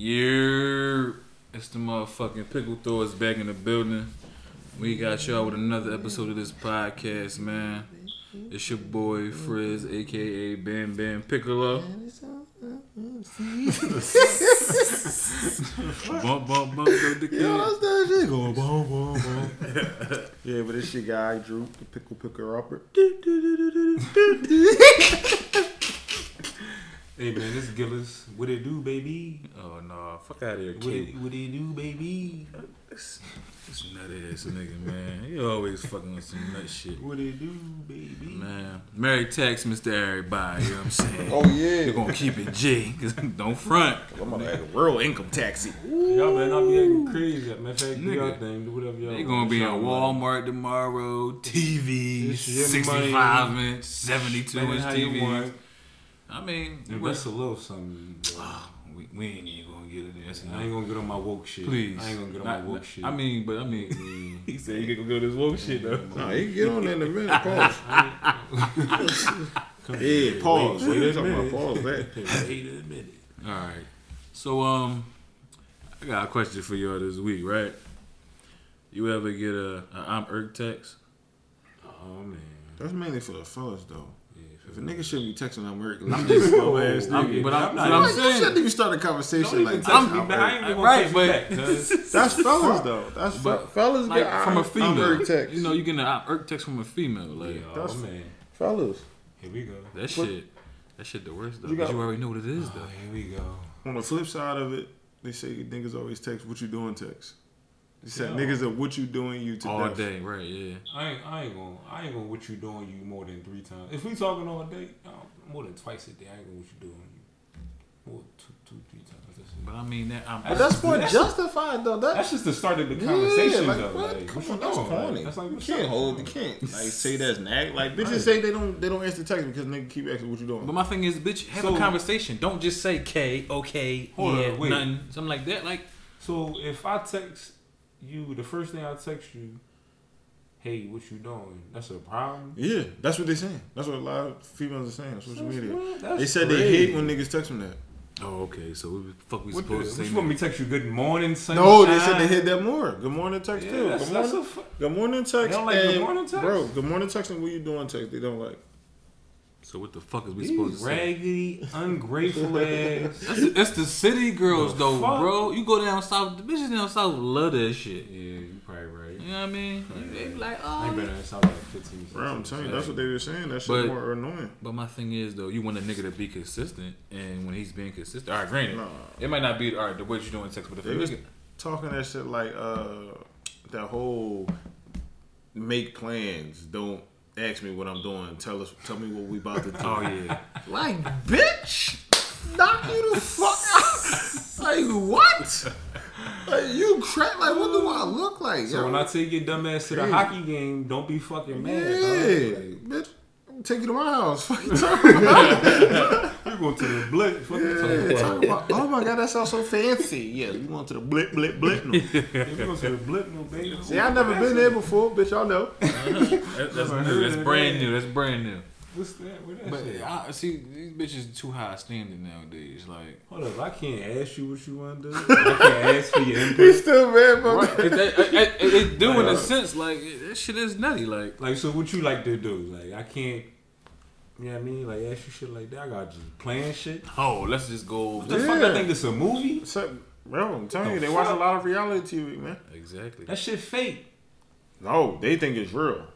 Yeah, it's the motherfucking pickle throwers back in the building. We got y'all with another episode of this podcast, man. It's your boy Frizz, aka Bam Bam Piccolo. bump, bump, bump, go the kid. Yo, that's that shit going boom, boom, boom. yeah, but this shit guy Drew, the pickle picker upper. Hey man, this is Gillis. What it do, baby? Oh no, fuck out of here, What kid. it, what it do, baby? This nut ass nigga, man. He always fucking with some nut shit. What it do, baby? Man, Merry Tax, Mr. Everybody, you know what I'm saying? Oh yeah. You're gonna keep it G, 'cause don't front. I'm gonna act a real income taxi. Y'all better not be acting crazy. Matter of fact, do y'all Nigga. thing. Do whatever y'all They gonna be in Y'all Walmart tomorrow. TV, 65 money. inch, 72 Spend inch how you TV. want. I mean, Invest a little something. bro. we, we ain't even gonna get it. That's I ain't gonna get on my woke shit. Please, I ain't gonna get on Not- my woke not- shit. I mean, but I mean, he said he gonna go this woke shit though. Nah, you can get on that in a minute. Pause. Come Yeah, pause. Wait, Wait, wait a talking about minute. pause that. Wait a minute. All right. So um, I got a question for y'all this week, right? You ever get a, a I'm irk text? Oh man. That's mainly for the fellas though. Yeah, If a nigga shouldn't be texting I'm working, I'm I'm just- just slow ass I'm- nigga. but I'm, I'm not- I'm Like, you shouldn't even start a conversation like even that. I'm. I ain't irk. gonna Right, text but- you back. That's fellas though. That's But, fellas like get from a I'm female. irk text. You know, you get an irk text from a female. Like Yeah, That's- oh man. fellas. Here we go. that shit. That shit the worst though. You got- you already know what it is Oh, though. here we go. On the flip side of it, they say niggas always text what you doing text. They said Yeah. niggas are what you doing you to All death. day, right? Yeah. I ain't, I ain't gonna, I ain't gonna what you doing you more than three times. If we talking all day, uh, more than twice a day, I ain't gonna what you doing you more two, two, three times. That's, it. But I mean that I'm. But that's more justified though. That, that's just the start of the Yeah, conversation, like, though. what? Like, Come what on, that's corny. Like, that's like, you can't up? hold. You can't like say that's an act. Like bitches Right. say they don't they don't answer the text because nigga keep asking what you doing. But my thing is, bitch, have So- a conversation. Don't just say K, okay, Hold yeah, on, wait. nothing, something like that. Like, So if I text you, the first thing I text you, hey, what you doing? That's a problem. yeah, that's what they're saying. That's what a lot of females are saying on social media. They said they hate when niggas text them that. oh, okay, so what the fuck we What, the, supposed to what say? you want me to text you? Good morning, sunshine. No, they said they hit that more. Good morning text Yeah, too. that's, Good that's morning, a fu- good morning text. They don't like good and- morning text? bro. Good morning text and what you doing text. They don't like. So what the fuck is we supposed These to say? raggedy, ungrateful ass. That's, that's the city girls The though, fuck? bro. You go down south, the bitches down south love that shit. Yeah, you probably right. You know what I mean? They be like, I ain't oh. been in South like 15 Bro, I'm telling you, that's what they were saying. That shit But- more annoying. But my thing is though, you want a nigga to be consistent, and when he's being consistent, all right, granted, Nah. it might not be all right the way you doing text, but if a They was- nigga, Talking that shit like uh that whole make plans. Don't ask me what I'm doing. Tell us. Tell me what we about to do. oh yeah, Like, bitch, knock you the fuck out. like, what? Like, you crap. Like, what do I look like? So yo? when I take your dumb ass to the hockey game, don't be fucking mad. yeah. Like, bitch, take you to my house. Fuck you talking about? you going to the blitz. Fuck you talking Yeah, about? talking about, oh my god, that sounds so fancy. Yeah, you going to the blip, blip, blip. No. Yeah, we going to the blitz, no baby. See, I never been there before, bitch. Y'all know. That- that's new. That's brand new. That's brand new. What's that? Where that But shit? I see these bitches too high standing nowadays. Like, Hold up, I can't ask you what you want to do. I can't ask for your We input. still mad about right? that. It, it, it, it, it in a uh, sense. Like that shit is nutty. Like, Like, so what you like to do? Like, I can't. You know what I mean? Like, ask you shit like that. I got just playing shit. oh, let's just go. What the Yeah. fuck? I think it's a movie. So, bro, I'm telling you, The they watch a lot of reality TV, man. Exactly. That shit fake. No, they think it's real.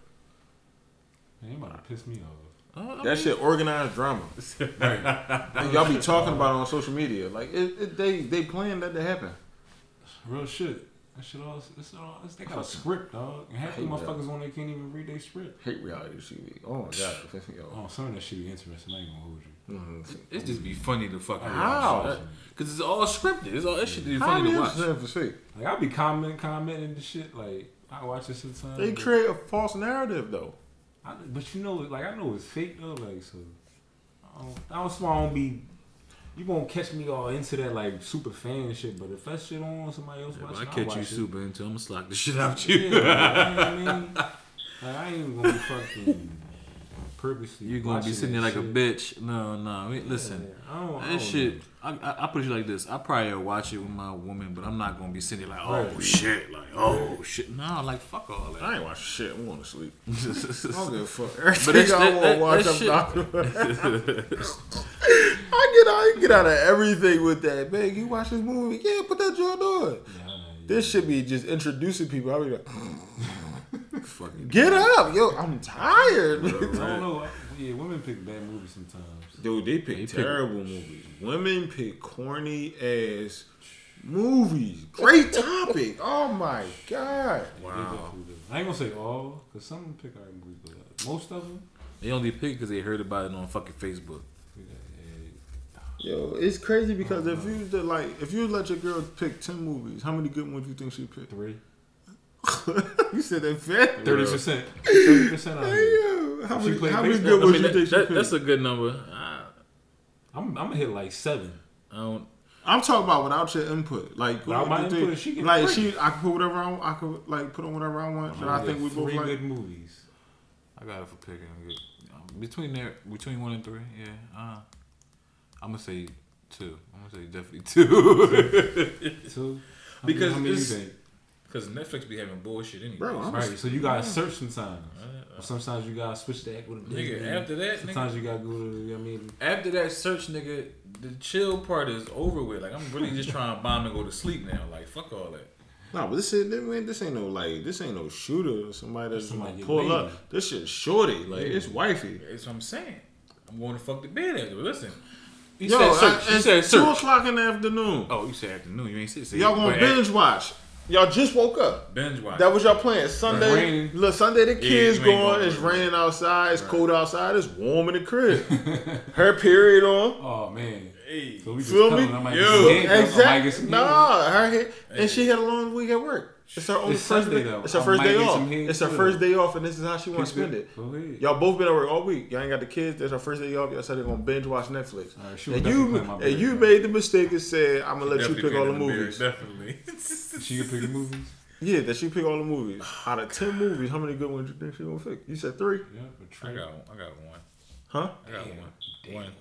Man, you about to piss me off. Oh, I That shit organized drama. And y'all be talking about it on social media. Like it, it, they they plan that to happen. Real shit. That shit all. It's all. It's, they got a script, dog. And half the hate that. motherfuckers on there can't even read their script. Hate reality TV. Oh my god. Yo. Oh, some of that shit be interesting. I ain't gonna hold you. Mm. It just be funny to fucking How? watch. Because it's all scripted. It's all it should be How funny be to watch. for sake? Like I'll be commenting, commenting the shit. Like I watch this sometimes. They create a false narrative though. I, but you know, like I know it's fake though. Like so, I don't. I don't, I don't be. You won't catch me all into that like super fan shit. But if that shit on, somebody else If watching, I I'll catch watch you it. super into, I'm gonna slack the shit out Yeah, you. like, you know what I mean, like I ain't gonna be fucking purposely. You gonna be sitting there like a bitch? No, no. Wait, listen, Yeah, I don't, I that don't shit. know. I, I I put it like this. I probably watch it with my woman, but I'm not gonna be sitting there like, oh Right. shit, like oh shit. No, like fuck all that. I ain't watching shit. I'm going to sleep. I but don't give a fuck. Everything But it's- I want to watch, that I'm not. I get out, I get out of everything with that. Man, you watch this movie? Yeah, put that joint on. Yeah, yeah. This should be just introducing people. I'll be like, fucking get up, yo. I'm tired. I don't know. Yeah, women pick bad movies sometimes. Dude, they pick They pick- terrible movies. Women pick corny ass movies. Great topic. Oh my god. They definitely do. I ain't gonna say all, cause some pick our movies, but uh, most of them. They only pick because they heard about it on fucking Facebook. Yo, it's crazy because if you did like if you let your girl pick ten movies, how many good ones do you think she pick? three. you said that fat. Thirty percent. Thirty percent out here. Damn. How many, how many baseball. good I ones mean, you that, think she that- picked? that's a good number. I, I'm, I'm gonna hit like seven. I don't. I'm talking about without your input. Like, Without what my you think- input, she get like free. she, I can put whatever I, want, I could like put on whatever I want that I I'm think we gonna both get three like. good movies. I got it for picking. Good. Um, Between there, between one and three, yeah. Uh, I'm gonna say two. I'm gonna say definitely two. Two. How Because many, how many you think? Because Netflix be having bullshit anyway. Bro, I'm Right, so you gotta search sometimes. Uh, Or sometimes you gotta switch the act with a Nigga, Disney. after that, Sometimes you gotta go to. you know what I mean, After that search, nigga, the chill part is over with. Like I'm really just trying to bomb and go to sleep now. Like fuck all that. No, but this ain't this ain't- no like this ain't no shooter or somebody that's Somebody gonna pull laid. up. This shit shorty, like Yeah. it's wifey. That's what I'm saying. I'm going to fuck the bed after. Listen, you Yo, said search. I- you it's said two o'clock in the afternoon. Oh, you said afternoon. You ain't said. Y'all gonna but binge watch. Y'all just woke up. binge watch. That was y'all plan. Sunday, look, Sunday the kids ain't going. It's raining outside. It's cold outside. It's warm in the crib. Her period on. Oh man. Hey. So we just Feel coming. me? I might Yo. get some game, I Exactly. Nah, her hit, and she had a long week at work. It's her only It's first Sunday, day. though. It's her I first day off. It's her first day off, and this is how she want to spend it. Go ahead. Y'all both been at work all week. Y'all ain't got the kids. That's her first day off. Y'all said they're gonna binge watch Netflix. All right, she and you playing and bed, you man. made the mistake and said, "I'm gonna let you pick all the paying beer, movies." Definitely. She can pick the movies. Yeah, that she pick all the movies. Out of ten movies, how many good ones you think she gonna pick? You said three, Yeah, but I Trey. got. I got one. huh? I got Damn. one. Damn. One.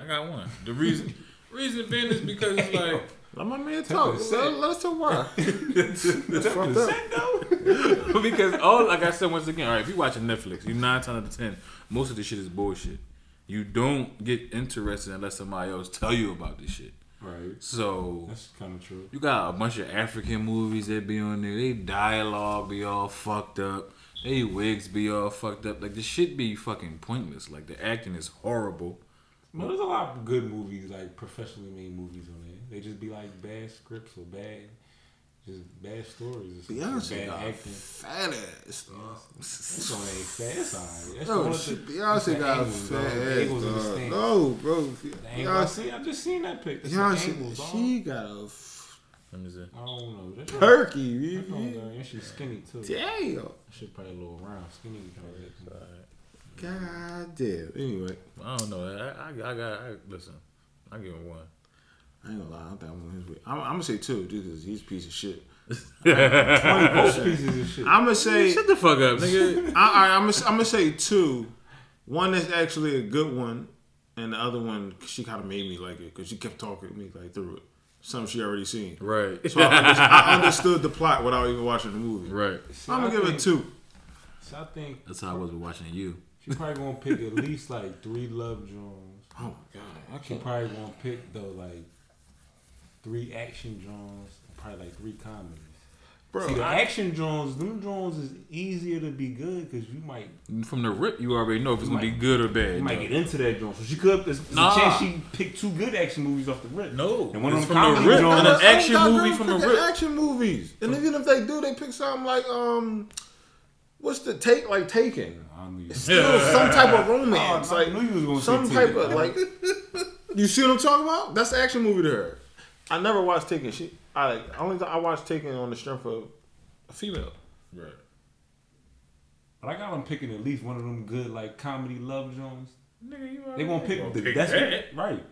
I got one. The reason. reason being is because it's like. Let my man talk. 10%. Let, let us talk why. Up. because all like I said once again, all right, if you watching Netflix, you nine times out of ten, most of this shit is bullshit. You don't get interested unless somebody else tell you about this shit. Right. So That's kind of true. you got a bunch of African movies that be on there. They dialogue be all fucked up. They wigs be all fucked up. Like the shit be fucking pointless. Like the acting is horrible. But there's a lot of good movies, like professionally made movies on there. They just be like bad scripts or bad, just bad stories. Or something, Beyonce bad got acting. fat ass. dog. That's on ain't fat. That's alright. That's No, she, the- Beyonce got angles, fat dog. Ass. angles in the dog. No, bro. The angle I Beyonce, I just seen that pic. That's the Beyonce, angles, she got a f- Let me see. I don't know. That shit- turkey. that baby. girl, And she's skinny too. Damn. That shit probably a little round, skinny. Kind of God damn. Anyway, I don't know. I, I, I got. I, listen, I give him one. I ain't gonna lie. I don't think I'm on his way. I'm, I'm gonna say two, just because he's a piece of shit. Both pieces of shit. I'm gonna say. Shut the fuck up, nigga. I, I, I'm, gonna, I'm gonna say two. One is actually a good one, and the other one she kind of made me like it because she kept talking to me like through it. Something she already seen. right. So I, under- I understood the plot without even watching the movie. right. See, I'm gonna give it think- two. So I think That's how I was watching you. She's probably gonna pick at least like three love jones. Oh my god, I She probably gonna pick though like three action jones, probably like three comedies. Bro, See the I- action jones, them jones is easier to be good because you might From the rip, you already know if it's You gonna be good or bad. you might get into that joint. So she could. There's, there's Nah. a chance she picked two good action movies off the rip. No, And one of it's them from the comedy rip. joints- And an action got movie from the picking rip. Action movies, and even if they do, they pick something like um, what's the take like Taken? I knew you. Still some type of romance, Oh, I like knew you was gonna some type Taken. of like. You see what I'm talking about? That's the action movie to her. I never watched Taken. She, I like only I watched Taken on the strength of a female. Right. But I got them picking at least one of them good like comedy love jones. Nigga, you They gonna pick gonna the, pick that's that. right.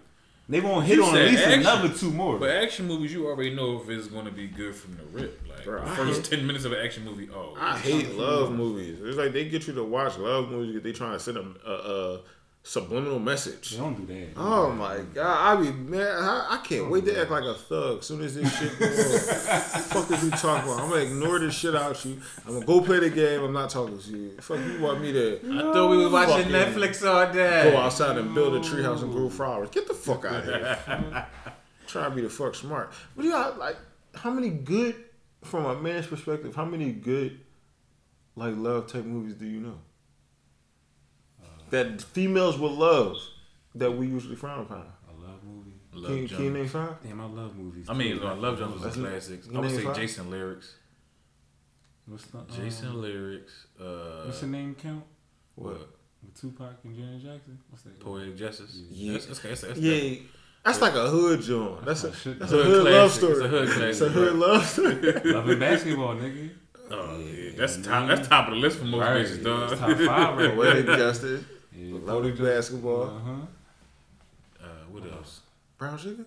They won't hit You on said at least action. another two more. But action movies, you already know if it's going to be good from the rip. Like Bro, the first hate- ten minutes of an action movie. Oh, I hate love movies. It's like they get you to watch love movies because they trying to send a, a, a subliminal message. They don't do that. Oh my god, I be man, I, I can't wait to act like a thug as soon as this shit goes on. fuck is you talking about? I'm gonna ignore this shit out you. I'm gonna go play the game. I'm not talking to you. Fuck you want me to I thought we were watching Netflix all day. go outside and build a treehouse and grow flowers? Get the fuck out of here. Try to be the fuck smart. But you got like how many good from a man's perspective, how many good like love type movies do you know? That females will love that we usually frown upon. I love movies. Love Can, you- can you name five? Damn, I love movies. I mean, too. uh, Love Jones was That's a it. classic. You I would say five? Jason lyrics. What's the, um, Jason lyrics. Uh, What's the name count? what? With Tupac and Janet Jackson. What's that? Poetic Justice. Yeah. That's, that's, that's, that's Yeah, that's like a hood joint. That's a that's a Hood hood love story. It's a hood It's a hood love story. Loving basketball, nigga. Oh yeah, that's top. That's top of the list for most Right. bitches, dog. It's top five right Poetic justice, Yeah, loving basketball, Uh huh. Uh, what else? brown sugar.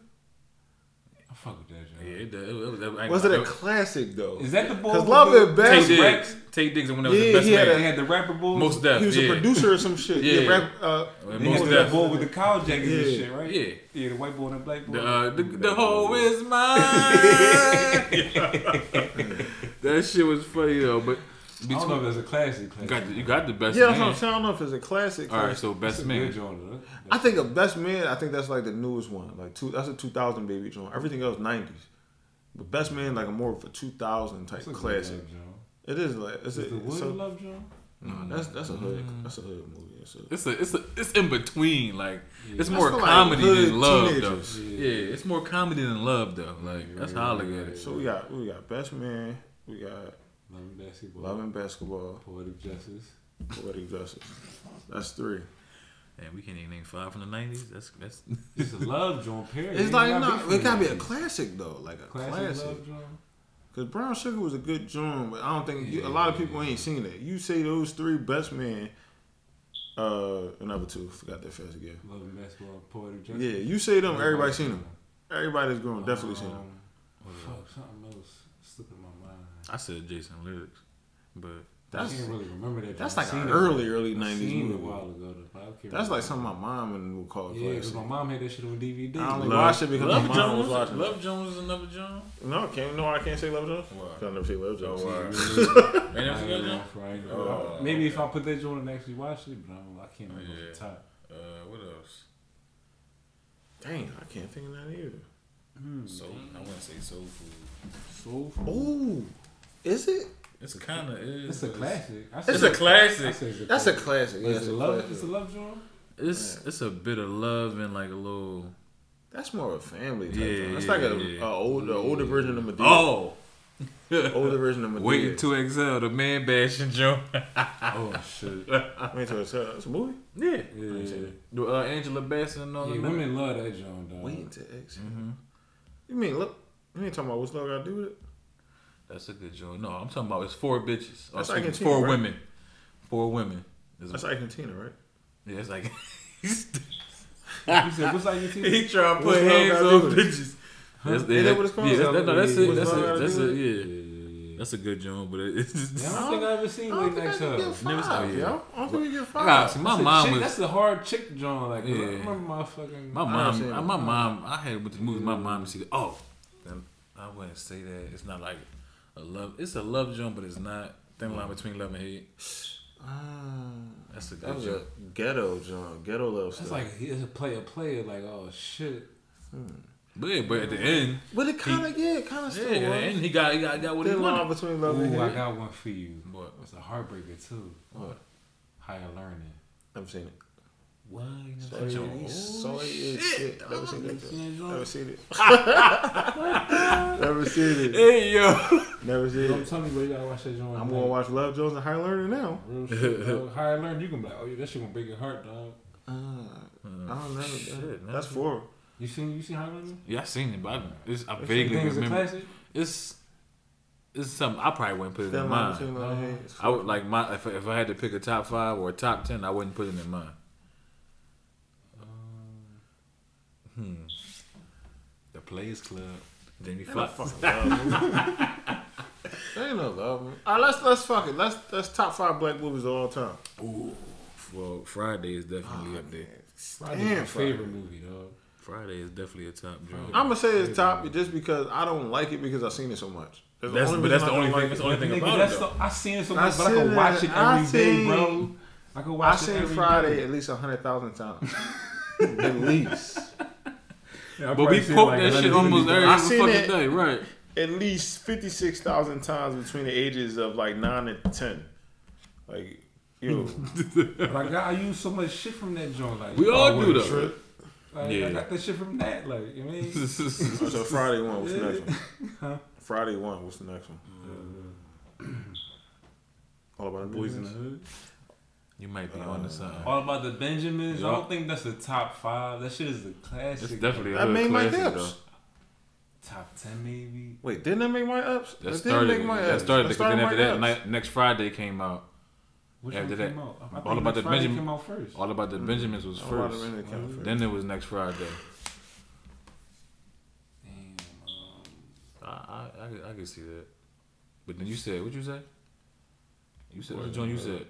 I fuck with that, Yeah, John. it, it, it, it, I- Was it a I- classic though? Is that the boy? Because with love the- and Tay basketball. Diggs? Taye Diggs, and when that was Yeah, the best he had man. They had the rapper bulls. Mos Def. He was yeah. a producer or some shit. Yeah, Yeah. rap. Uh, Most They had the def. boy with the cow jackets and shit, right? Yeah. Yeah, the white boy and the black boy. The, uh, the, the hoe is mine. that shit was funny though, but I don't know if between, a classic. you got the, you got the best yeah, man. I'm saying. I don't know if it's a classic. All right, so best man. joint, though. I think a best man. I think that's like the newest one. Like two. That's a 2000 baby joint. Everything else 90s. But best man like a more of a 2000 type That's a good classic. love. It is like it's Is a, the Wood so, Love Joint? no, that's that's a hood mm-hmm. that's a hood movie. It's a, It's a, it's a, it's in between. Like it's more for, like, comedy than love, teenagers. though. Yeah. Yeah. it's more comedy than love, though. Like that's how I look at it. so we got we got best man. We got Loving basketball. love and basketball. Poetic justice. Poetic justice. That's three. And we can't even name five from the nineties. That's that's It's a love joint, period. It's like gotta no, it gotta be a classic though, like a classic, classic. love joint. Cause Brown Sugar was a good joint, but I don't think you, a lot of people ain't seen it. You say those three best men, uh, another two, forgot that fast again. Loving basketball, poetic justice. Yeah, you say them, everybody seen them. Everybody's grown, definitely seen them. Um, fuck, something else slipping my mind. I said Jason lyrics, but I That's can't really remember that. that's joint. like I an it- early, early nineties seen it a movie. while ago. Though, but I can't That's like something my mom and would call a Yeah, because my mom had that shit on DVD. I only Love- watched it because Love my mom was Jones. watching. Love Jones is another Jones. No, I can't. No, I can't say Love Jones. Why? Cause I never say Love Jones. Oh, wow. I Ain't never ain't seen that know Jones? if Oh. Maybe if I put that joint and actually watch it, but I, don't, I can't remember Yeah. the top. Uh, what else? Dang, I can't think of that either. Soul. I want to say soul food. Soul Food. Oh, is it? It's kind of is. It's a classic. I It's a a I classic. said it's That's a classic. Yeah, it's it's a a love. classic. It's a love joint. It's it's a bit of love and like a little. That's more of a family type. Yeah, Yeah, That's yeah, like a, yeah. a older older version of Madea. Oh, older version of Madea. waiting to exhale the man bashing Joe. Oh shit. Wait till it's a, it's a movie. yeah. Yeah. The, uh, Angela Bassett and all Yeah, them. women love that joint, dog. Waiting to exhale. hmm You mean look? You ain't talking about what's love got to do with it? That's a good joint. No, I'm talking about it's four bitches. Oh, That's excuse me, four right? women. Four women. It's- That's Ike and right? yeah, it's like You said what's like your team? he trying to put hands gotta on with it? bitches. That's, Ain't that what it's called? Yeah, that's, that, no, that's it. That's it. That's it. Yeah, Yeah, yeah, yeah. that's a good joint, but it's just. Yeah, I don't think I ever seen I don't Waiting think I Exhale. Uh, can get Never five, saw it, yeah. I don't think we get five. got see, my That's a mom chick- was. That's the hard chick joint. Like, Yeah. I remember my fucking. My I mom, uh, my uh, mom, I had with the movies. My mom would see, oh, I wouldn't say that. It's not like a love. It's a love joint, but it's not. Thin line between love and hate. Ah, That's a good that good was a ghetto John, ghetto love It's stuff. like he's a player, player. Like, oh shit. But yeah, but at the end, but it kind of yeah, kind of yeah, still at the was. end he got he got, got what he Thin line wanted. between love and Ooh, I got one for you. What? It's a heartbreaker too. What? Higher learning. Never seen it. What? Sorry, Oh, sorry, shit, shit. Never dog. seen it. seen that joint? Never seen it. Never seen it. Hey yo. Never seen Don't it. tell me, but you gotta watch that joint. I'm like, gonna watch Love Jones and High Learning now. Real shit, dog. Higher learning, you can be like, oh yeah, that shit gonna break your heart, dog. Uh, I don't know. Shit, man. That's four. You seen you seen Higher learning? Yeah, I seen it, but I, it's, I You vaguely think it's a remember. classic? It's it's something I probably wouldn't put it in Thin line mine. between love and hate. It's I would like my if, if I had to pick a top five or a top ten, I wouldn't put it in mine. Hmm. The Players Club. Jamie Ain't no Foxx. love movie. Ain't no love movie. All right, let's let's fuck it. Let's let's top five black movies of all time. Ooh. Well, Friday is definitely up there. Friday's Damn, my Friday. favorite movie, dog. Friday is definitely a top joint. I'm gonna say it's top just because I don't like it because I've seen it so much. the That's- but that's I the only thing- it. that's the only thing Nigga, about it, that's though. the, I seen it so I much, but I seen can watch it. it I every day, seen- bro. I can watch I watch it seen every Friday day. at least hundred thousand times, at least. Yeah, But we probably seen it poke like that shit almost every fucking it. day, right? At least fifty six thousand times between the ages of like nine and ten. Like, yo, But I got I use so much shit from that joint. Like We all do what, though. trip. Like, Yeah. I got that shit from that. Like you know what I mean. So Friday one. What's the next one? Huh? Friday one. What's the next one? All about the Boys in the Hood. You might be on to something. All about the Benjamins. I don't think that's the top five. That shit is the classic. It's classic. definitely a That made my classic, hips. though. top ten maybe. Wait, didn't that make my ups? That did started. make my That ups. started. That because then my after that, ups. next Friday came out. Which After one that, came out? I All About the Next Friday Benjamin- came out first. All about the Benjamins was All About the first. Benjamins first. Then it was next Friday. Damn. Um, I I I, could- I could see that. But then you said what you say? You said what John? You said?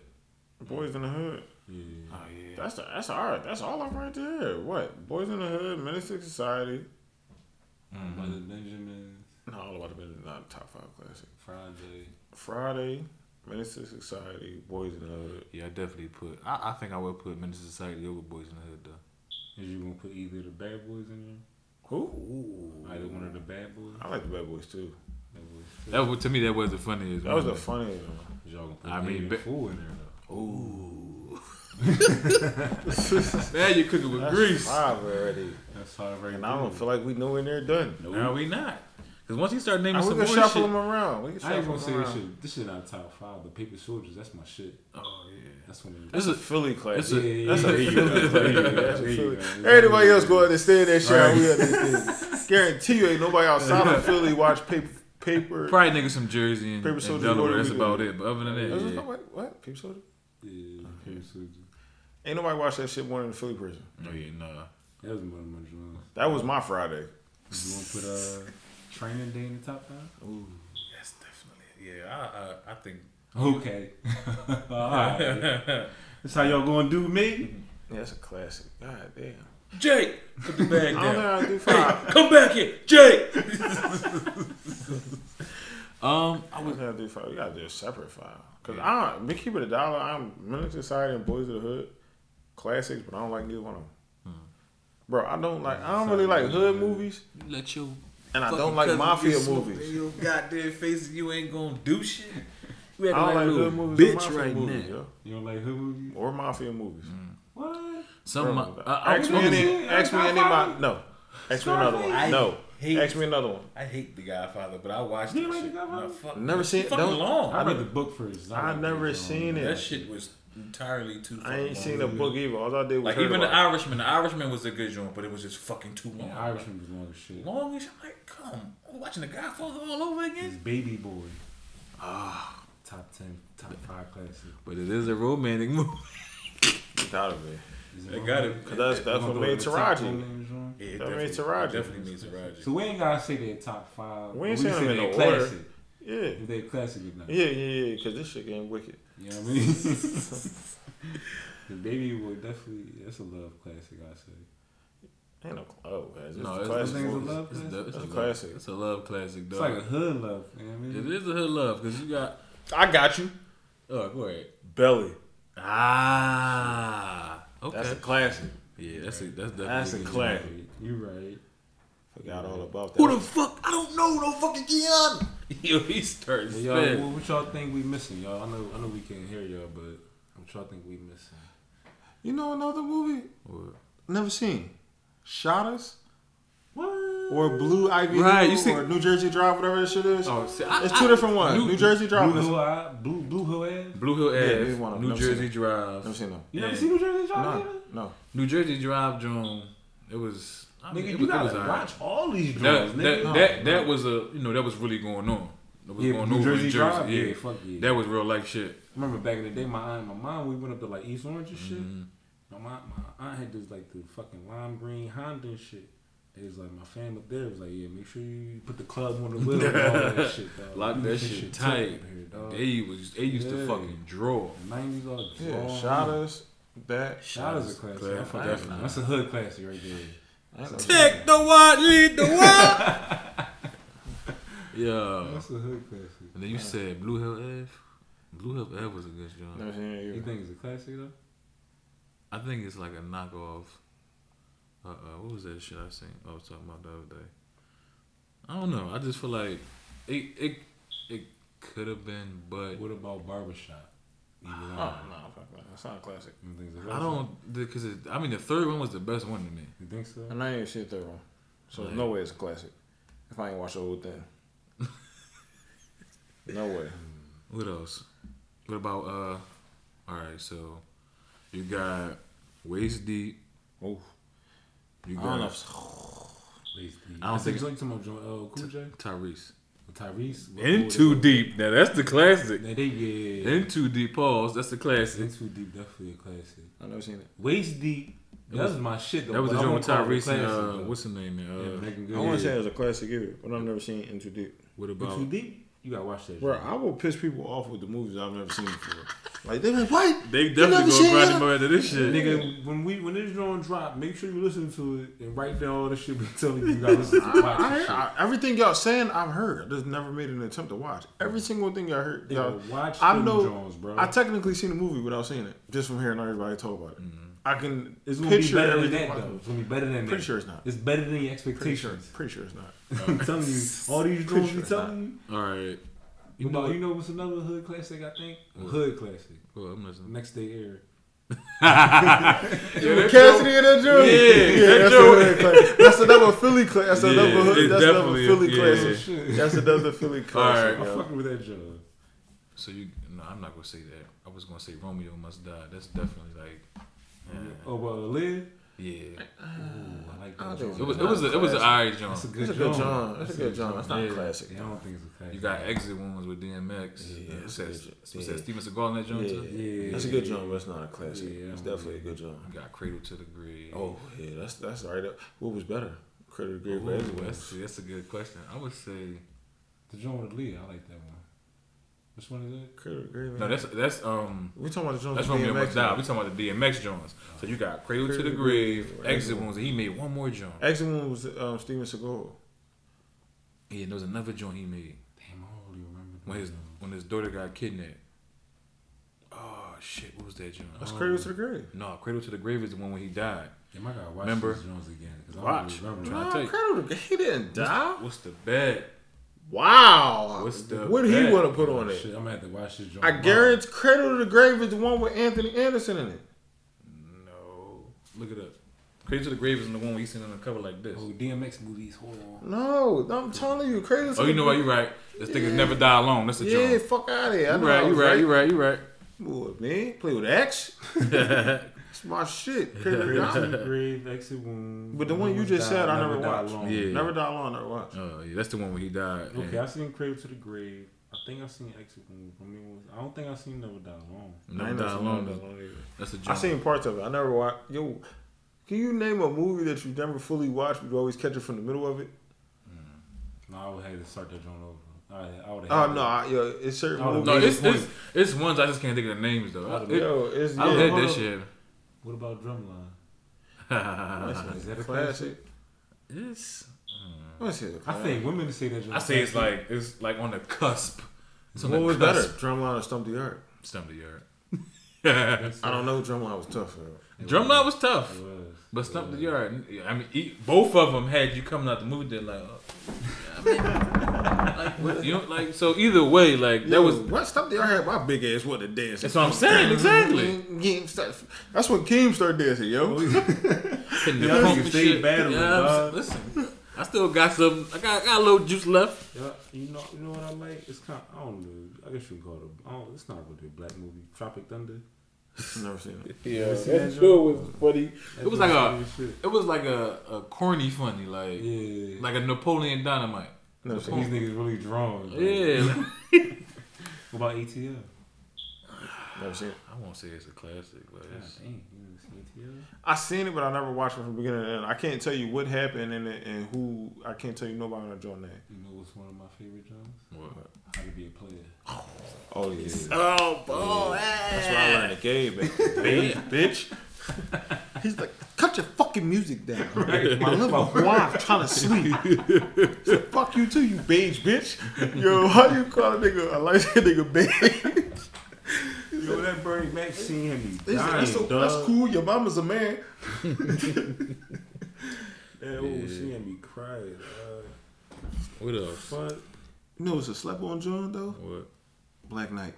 Boys in the Hood. yeah. Oh yeah. That's the, that's all right. That's all I'm right there. What? Boys in the Hood, Menace II Society. Mm-hmm. All about the Benjamins. No, all about the Benjamins. Not the top five classic. Friday. Friday, Menace II Society, Boys in the Hood. Yeah, I definitely put. I, I think I would put Menace II Society over Boys in the Hood though. Is you gonna put either the bad boys in there? Who? Either one of the bad boys? I like the Bad Boys too. Bad boys. That was, to me that was the funniest. That was the funniest one. Y'all gonna put I I mean, mean, ba- fool in there though. Ooh. now you cooking with That's grease. five already. That's how I And I don't feel like we know when they're done. No, we not. Because once you start naming And we some can more shuffle them around. We can I ain't gonna say them this around. shit. This shit not top five, but Paper Soldiers, that's my shit. Oh yeah. That's when it, That's This a is- Philly classic. it's a- That's a there you Philly go, there you go, That's a there you Philly. go. Everybody else go understand that shit. Right. We understand. Guarantee you ain't nobody outside of Philly watch paper. Paper. Probably niggas from Jersey and, Paper and Delaware. That's about it. But other than That's that, what- yeah. what? What? Paper Soldier? Yeah, Paper Soldiers. Ain't nobody watch that shit more than the Philly prison. Oh yeah, nah. That was one of my joints. That was my Friday. You wanna put uh training day in the top five? Ooh. Yes, definitely. Yeah, I I, I think. Okay. Alright. That's how y'all gonna do me? Yeah, that's a classic. God damn. Jake, put the bag I don't think down. I do five. Come back here, Jake. um, I was gonna do five. We gotta do a separate five. Cause I don't. Me keep it a dollar. I'm Menace II Society and Boys of the Hood, classics, but I don't like neither one of them. Bro, I don't like. I don't really like hood movies, let your and I don't like mafia get smoked movies. In your goddamn face, you ain't gonna do shit. You I don't like a little hood movies or bitch mafia right movies, now. yo. You don't like hood movies? or mafia movies. What? Some, Bro, I, I, ask was me gonna any. see- Ask me any. Godfather? My, no. Ask me another one. No. Hate- Ask me another one. I hate The Godfather, but I watched You that like shit. The Godfather? Nah, fuck, Never it's seen it. Fucking Don't- long. I read the book first. I like never it, seen it. That shit was entirely too. I fucking ain't long. seen the book either. All I did was Like heard even the about it. Irishman, the Irishman was a good joint, but it was just fucking too long. Yeah, Irishman was long as shit. long as I'm like, come, I'm watching the Godfather all over It's again. Baby Boy. Ah. Top 10, top 5 classic. But it is a romantic movie. Gotta be. Is They got it. Cause that's that's what made go to the top Taraji. Yeah, it That made Taraji. definitely made Taraji. So we ain't gotta say they're top 5. We ain't saying say them in they're order. classic. Yeah. If they're classic or not. Yeah, yeah, yeah. Cause this shit getting wicked. You know what I mean? the Baby Boy definitely, that's a love classic, I say. Ain't no oh, man. It's no, a it's, classic it's, things a love it's, classic? a, it's, That's a a love- classic. It's a love classic, It's like a hood love, you know what I mean? is a hood love because you got. I got you. Oh, go ahead. Belly. Ah, okay. That's a classic. yeah, that's a that's definitely That's a classic. joint. You right. Forgot all about that. Who the fuck? I don't know no fucking Keanu. Yo, he starts But y'all, what, what y'all think we missing, y'all? I know, I know we can't hear y'all, but what y'all think we missing? You know another movie? What? Never seen. Shottas What? or Blue Ivy Right, Hill you see- or New Jersey Drive, whatever that shit is. Oh, see, I, it's I- two different ones. New- New, Jersey Drive. Blue is- Hill Blue Blue Hill Ave. Blue Hill Yeah, Ave, neither one of them. New Never seen Jersey it. Drive. Never seen them. You never Yeah. seen New Jersey Drive? No, either? no. New Jersey Drive, John. It was. I mean, Nigga, it you was, it gotta was alright. watch all these That that nigga. No, that, no. that was a you know that was really going on. That was yeah, going New over Jersey in Jersey. Drive. yeah. Yeah, fuck yeah. that was real like shit. I remember back in the day, my aunt and my mom, we went up to like East Orange and shit. Mhm. My, mom, my aunt had this like the fucking lime green Honda and shit. It was like my fam up there was like, yeah, make sure you put the club on the wheel and all that shit. Dog. Lock Keep that this shit tight tight. here, dog. They was they used to fucking draw. Nineties all Yeah, draw. Shadows, that. Shottas a classic. Classic. I fuck I with ain't- that. That's a hood classic right there. I ain't no- Take the one, lead the one. yeah. That's a hood classic. And then you said Blue Hill Ave. Blue Hill Ave was a good joint. Never seen it You think it's a classic though? I think it's like a knockoff. Uh, uh, what was that shit I seen? I was talking about the other day. I don't know. I just feel like it. It it could have been, but What about Barbershop? Either Oh, one. no, fuck that. That's not a classic. You think it's a I classic? don't because I mean the third one was the best one to me. You think so? And I ain't even seen the third one. So Right. no way it's a classic. If I ain't watched the whole thing. no way. What else? What about uh? All right, so you got waist deep. Oof. You I don't know. got if- I don't think- it's like talking about Joe- uh, Cool J, Tyrese. Tyrese. What- In what- too deep. Now that's the classic. They, they yeah. In too deep. Pause. That's the classic. In too deep, definitely a classic. I never seen it. Waist deep. That was- was my shit though. That was the but I joint won't with call it Tyrese and uh, what's the name? Yeah, Uh, Megan I Good. want to say Yeah. it was a classic either, but I've never seen In Too Deep. what In about? too deep. You gotta watch that. Bro. I will piss people off with the movies I've never seen before. Like they like, what? They definitely gonna grind that? him out this shit. Nigga, when we when this drawing drop, make sure you listen to it and write down all the shit we telling you. You gotta listen to watch I. I, everything y'all saying, I've heard. I just never made an attempt to watch. Every single thing y'all heard, y'all. Nigga, watch I them know. Jones, bro. I technically seen the movie without seeing it, just from hearing everybody talk about it. Mm-hmm. I can it's gonna be better than that though. It's gonna be better than Pretty that. Pretty sure it's not. It's better than your Pretty sure. expectations. Pretty sure it's not. I'm telling you, all these drones sure be it's telling you. All right. You You know, know, you know what's another hood classic? I think What? hood classic. well, I'm listening. Next day air. that Cassidy and that joint. Yeah, that that's, joint. another that's another Philly classic. That's Yeah, another hood. That's another Philly is, classic. yeah. That's another Philly classic. Alright. I'm fucking with that job. So you, no, I'm not gonna say that. I was gonna say Romeo must die. That's definitely like, yeah. Oh, well, Lid. Yeah. Ooh, I like I that. think joint. It was, it was, a, it was an alright That's a joint. good That's a good joint. John. That's a good John. That's not Yeah. a classic. Yeah, I don't think it's a classic. You got exit wounds with DMX. Yeah, What's that's that? good. What's Yeah. that? Steven Seagal in that joint too. Yeah. That's a good John, but it's not a classic. Yeah, it's I don't definitely a good John. You got Cradle to the Grave. Oh yeah, that's that's right up. What was better? Credit Grave Ooh, or Exit that's, Wounds? that's a good question. I would say The joint with Lee, I like that one. Which one is it? Credit Grave. no. That's that's um. we talking about the Jones. That's with Romeo DMX must We talking about the DMX joints. So you got Cradle to Cradle the to the Grave, Grave, Exit Exit Wounds, and he made one more joint. Exit Wound was um, Steven Seagal. Yeah, there was another joint he made Damn, I don't really remember. when his that. when his daughter got kidnapped. Oh shit! What was that joint? That's Oh. Cradle to the Grave. No, Cradle to the Grave is the one when he died. Damn, I gotta watch Remember? these Jones again. 'cause I Watch. don't really Tryna remember. tell you. Cradle to the Grave. He didn't die. What's the bet? Wow. What's the what did he want to put on it? Shit, I'm gonna have to watch this joint. I guarantee Cradle to the Grave is the one with Anthony Anderson in it. No, look it up. Cradle to the Grave is the one where he's sitting on the cover like this. Oh, DMX movies. Hold on. No, I'm telling you, Cradle to the Crave. Oh, you know what? You're right. This thing is never die alone. That's the Yeah, joint. fuck out of here. I You know I right. You was right. You right. You right. What, man? Play with X? It's my shit. Cradle to the Cradle to Grave. exit wound. But the one you just died, said, I never died watched. alone. Yeah. Never die alone, never watched. Oh yeah, that's the one where he died. Okay, Yeah. I seen Cradle to the Grave. I think I seen Exit Wound. I mean, I don't think I seen Never Die Alone. I Never die never seen alone. Never Die though. Alone either. That's the I joint. seen parts of it. I never watched. Yo, can you name a movie that you never fully watched, but you always catch it from the middle of it? Mm. No, I would have to start that joint over. I, I would Oh have. no, I, yo, it's certain Oh, movies. No, it's, it's it's ones I just can't think of the names though. I, it, yo, it's I yeah, read hold that shit. What about Drumline? Is that a classic? It's. What's it? I think women say that. joint I say it's like it's like on the cusp. It's on What the was better. Drumline or Stomp the Yard? Stomp the yard. I don't know. Drumline was tough. Yo. Drumline was tough, It was. But Stomp the yard. I mean, e- both of them had you coming out the movie. They're like, oh, I mean, like what, you know, like so. Either way, like that was. what Stomp the Yard had my big ass with the dance. That's what I'm saying. Mm-hmm. Exactly. Mm-hmm. That's when Keem started dancing, yo. Oh, Hitting the Y'all funk niggas and stay shit. battling, Yeah, I'm dog. listen, I still got some. I got, got a little juice left. Yeah, you know, you know what I like? It's kind. I don't know. I guess you can call it. A, I don't, it's not really a black movie. Tropic Thunder. Never seen it. Yeah, see that joint? was funny. It was like joint a- funny as shit. It was like a, a corny funny, like Yeah. like a Napoleon Dynamite. Never These seen it. niggas really drawn. bro. Yeah, What about ATL? Never seen it. I won't say it's a classic, but God it's dang, seen it I seen it, but I never watched it from the beginning to end. I can't tell you what happened and and who. I can't tell you nobody on the joint name. You know what's one of my favorite genres? what? How to be a player. Oh yeah. Oh, boy. That's where I learned the game, baby. bitch. He's like, cut your fucking music down. My little wife trying to sleep. So fuck you too, you beige bitch. Yo, how do you call a nigga a light skinned nigga beige? Yo, that Bernie Mac scene had me dying, that's, so, that's cool. Your mama's a man. That old scene had me crying. Uh, What else? fuck. You know what's a slap on John though? What? Black Knight.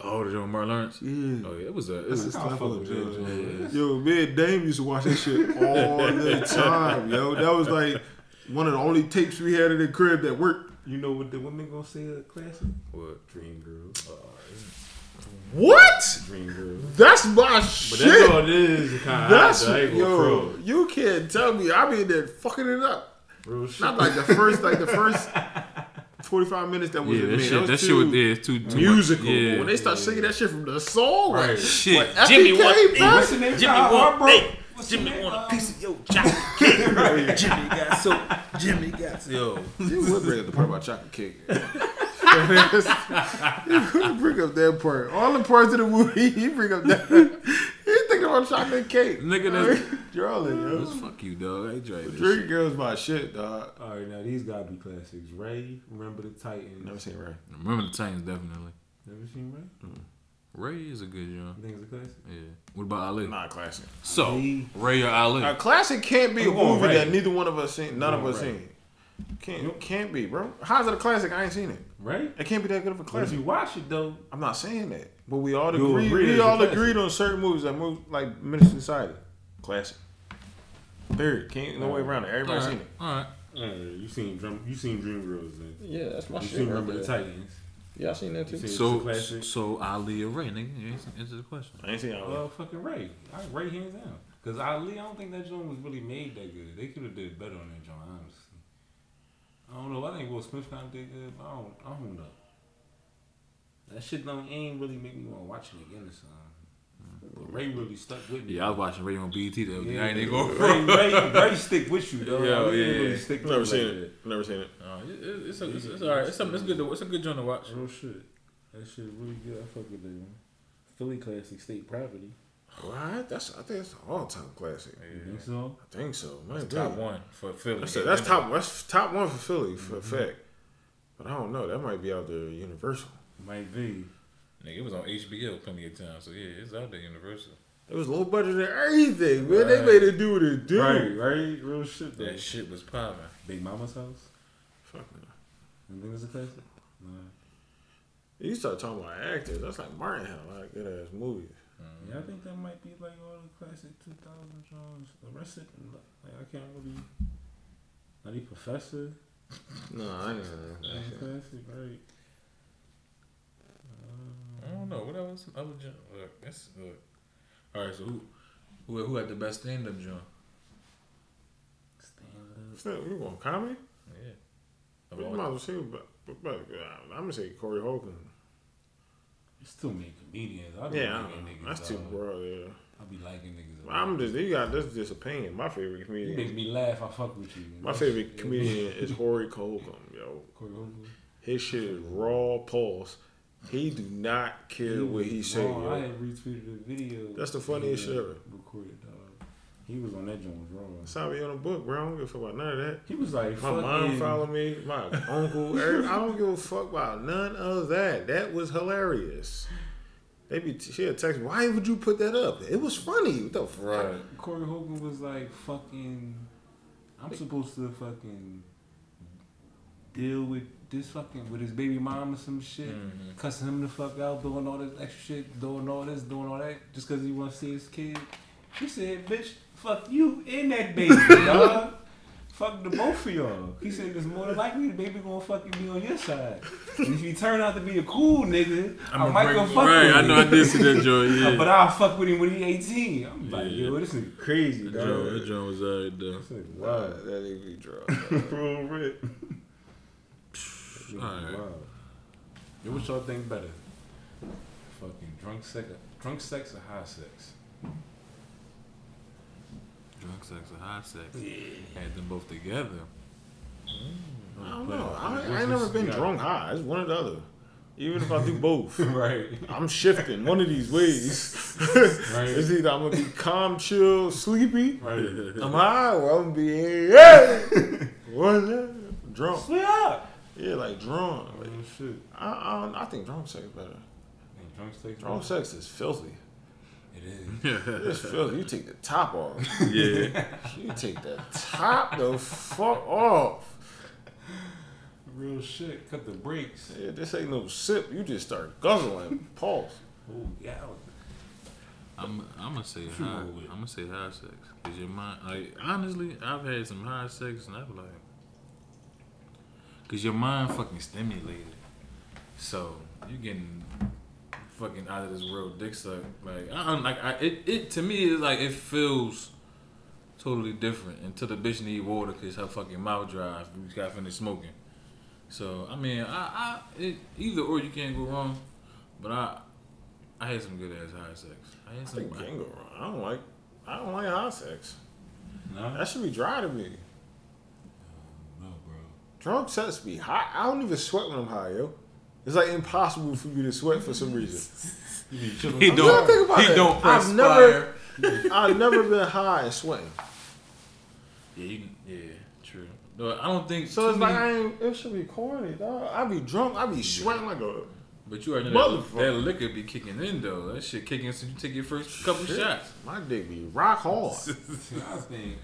Oh, the John Martin Lawrence? Yeah. Oh, yeah, it was a. It That's was, a I slap fuck on with that John. joint. Yo, me and Dame used to watch that shit all the time, yo. That was like one of the only tapes we had in the crib that worked. You know what the women gonna say a classic? what? Dream Girl. What? Dream Girl. That's my But shit. that's all it is. Kind That's of. I ain't yo. crow. You can't tell me. I be in there fucking it up. Real shit. Not like the first, like the first forty five minutes that was Yeah, in that me. shit, was that shit too was yeah, too, too musical. Yeah. When they start singing that shit from the soul, Right. like, Shit. what, Jimmy FBK, want- bro? What's the name? Jimmy want- hey, What's Jimmy name? want a piece of your chocolate cake. Jimmy got so. Jimmy got so. Yo. You would bring up the part about chocolate cake. You would bring up that part. All the parts of the movie, he bring up that. He thinking about chocolate cake. Nigga, that's- Charlie, yo. Let's fuck you, dog. I ain't trying this shit. Girl's my shit, dog. All right, now these gotta be classics. Ray, Remember the Titans. Never seen Ray. Remember the Titans, definitely. Never seen Ray? Mm. Ray is a good You think it's a classic? Yeah. What about Ali? Not a classic. So, Ray or Ali? A classic can't be a I'm going movie Ray. that neither one of us seen. None of us Ray. seen. Can't can't be, bro. How's it a classic? I ain't seen it. Ray? It can't be that good of a But if classic. you watch it though, I'm not saying that, but we all You'll agree. agree We all agreed on certain movies that move like Menace II Society, classic. Period. Can't no way around it. Everybody seen it. All right. uh, you seen Dream, you seen Dream Girls then. Yeah, that's my You seen Remember the Titans. Yeah, I seen that You seen So, so Ali or Ray, nigga? You ain't answer the question. I ain't seen all Uh, fucking Ray. I Ray hands down. Cause Ali, I don't think that joint was really made that good. They could have did better on that joint, honestly. I don't know. I think Will Smith kind of did good. But I don't. I don't know. That shit don't ain't really make me want to watch it again or something. But Ray really stuck with me. Yeah, I was watching Ray on BET the other day. Yeah, I ain't even going Ray, Ray, Ray stick with you, though. Yeah, Ray yeah, really stick with Never you seen like it. Never seen it. Uh, it, it, it's, a, it's, it's all right. It's, a, it's good. To, it's a good joint to watch. that. Real shit. That shit really good. I fuck with that one. Philly classic state property. What? That's I think it's an all time classic. You think so? I think so. Man, Top one for Philly. That's, that's top. That's top one for Philly for a mm-hmm. fact. But I don't know. That might be out there Universal. Might be. Nigga, it was on HBO plenty of times. So yeah, it's out there Universal. It was low budget than everything, man. They made it do what it do. Right, right. Real shit though. That shit was popping. Big Mama's house. Fuck no. You think it's a classic? Nah. You start talking about actors. That's like Martin had a lot of good ass movies. Yeah, I think that might be like all the classic 2000 songs. The rest of it, like I can't really. Not even Professor. No, I ain't That's know. a classic, right? I don't know. What else? Other joint? Look, that's look. All right. So who, who, who had the best stand up joint? Stand up. Still, you want comedy? Yeah. Of You all- might as well say, but, but, but uh, I'm gonna say Corey Holcomb. You still make comedians. I be Yeah, liking niggas. that's too broad. Yeah, I be liking niggas. I'm just you got this just opinion. My favorite You comedian. make me laugh. I fuck with you. My favorite comedian is Corey Holcomb. Yo, Corey Holcomb. his shit is raw pulse. He do not care what he say. I Yo. had retweeted the video. That's the funniest shit ever. Recorded. He was on that joint was wrong. Sign me on the book, bro. I don't give a fuck about none of that. He was like, My fucking, mom follow me, my uncle. every- I don't give a fuck about none of that. That was hilarious. They be she'll text me, why would you put that up? It was funny. What the fuck? Right. Corey Holcomb was like, fucking, I'm supposed to fucking deal with this fucking, with his baby mom or some shit, Mhm. cussing him the fuck out, doing all this extra shit, doing all this, doing all that, just because he want to see his kid. He said, bitch, fuck you and that baby, dog. Fuck the both of y'all. He said it's more than likely the baby gonna fucking be on your side. And if he turn out to be a cool nigga, I I'ma might go fuck right, with I know I did see that joint. Yeah. But I'll fuck with him when he 18. I'm like, Yeah. yo, this is crazy, that dog. joint, that joint was alright though. This is Wow, that nigga be drunk. Real rip. Alright. Wow. Yo, what y'all think better? fucking drunk sex, drunk sex or high sex. Drunk sex or high sex. Had them both together. Mm. Oh, I don't know. I, I ain't never been drunk high. It's one or the other. Even if I do both, right. I'm shifting one of these ways. Right. it's either I'm gonna be calm, chill, sleepy. Right. I'm high, or I'm gonna be that? Drunk. Split up. Yeah, like drunk. Oh Like, shit. I, I, I think drunk sex is better. Drunk sex. Drunk sex is filthy. It is. It's filthy. You take the top off. yeah. You take the top the fuck off. Real shit. Cut the brakes. Yeah, this ain't no sip. You just start guzzling. Pulse. Oh yeah. I'm I'm gonna say high. I'm gonna say high sex. Cause your mind, like honestly, I've had some high sex and I'm like, cause your mind fucking stimulated. So you getting fucking out of this world dick suck. Like I don't like I, it. It to me is like it feels totally different until the bitch need water cause her fucking mouth dry. if We got finished smoking. So I mean, I, I it, either or you can't go wrong. But I I had some good ass high sex. I had I some. think you can go wrong. I don't like. I don't like high sex. No. That should be dry to me. No, bro. Drunk sex be hot. I don't even sweat when I'm high, yo. It's like impossible for you to sweat for some reason. You be chilling. He I'm don't. Think about he that. don't I've perspire. never- I've never been high and sweating. Yeah, you, yeah, true. No, I don't think. So it's me- like I ain't. It should be corny, dog. I be drunk. I be sweating like a. But you already know that, that liquor be kicking in though. That shit kicking since you take your first couple Shit. shots. My dick be rock hard. See, I think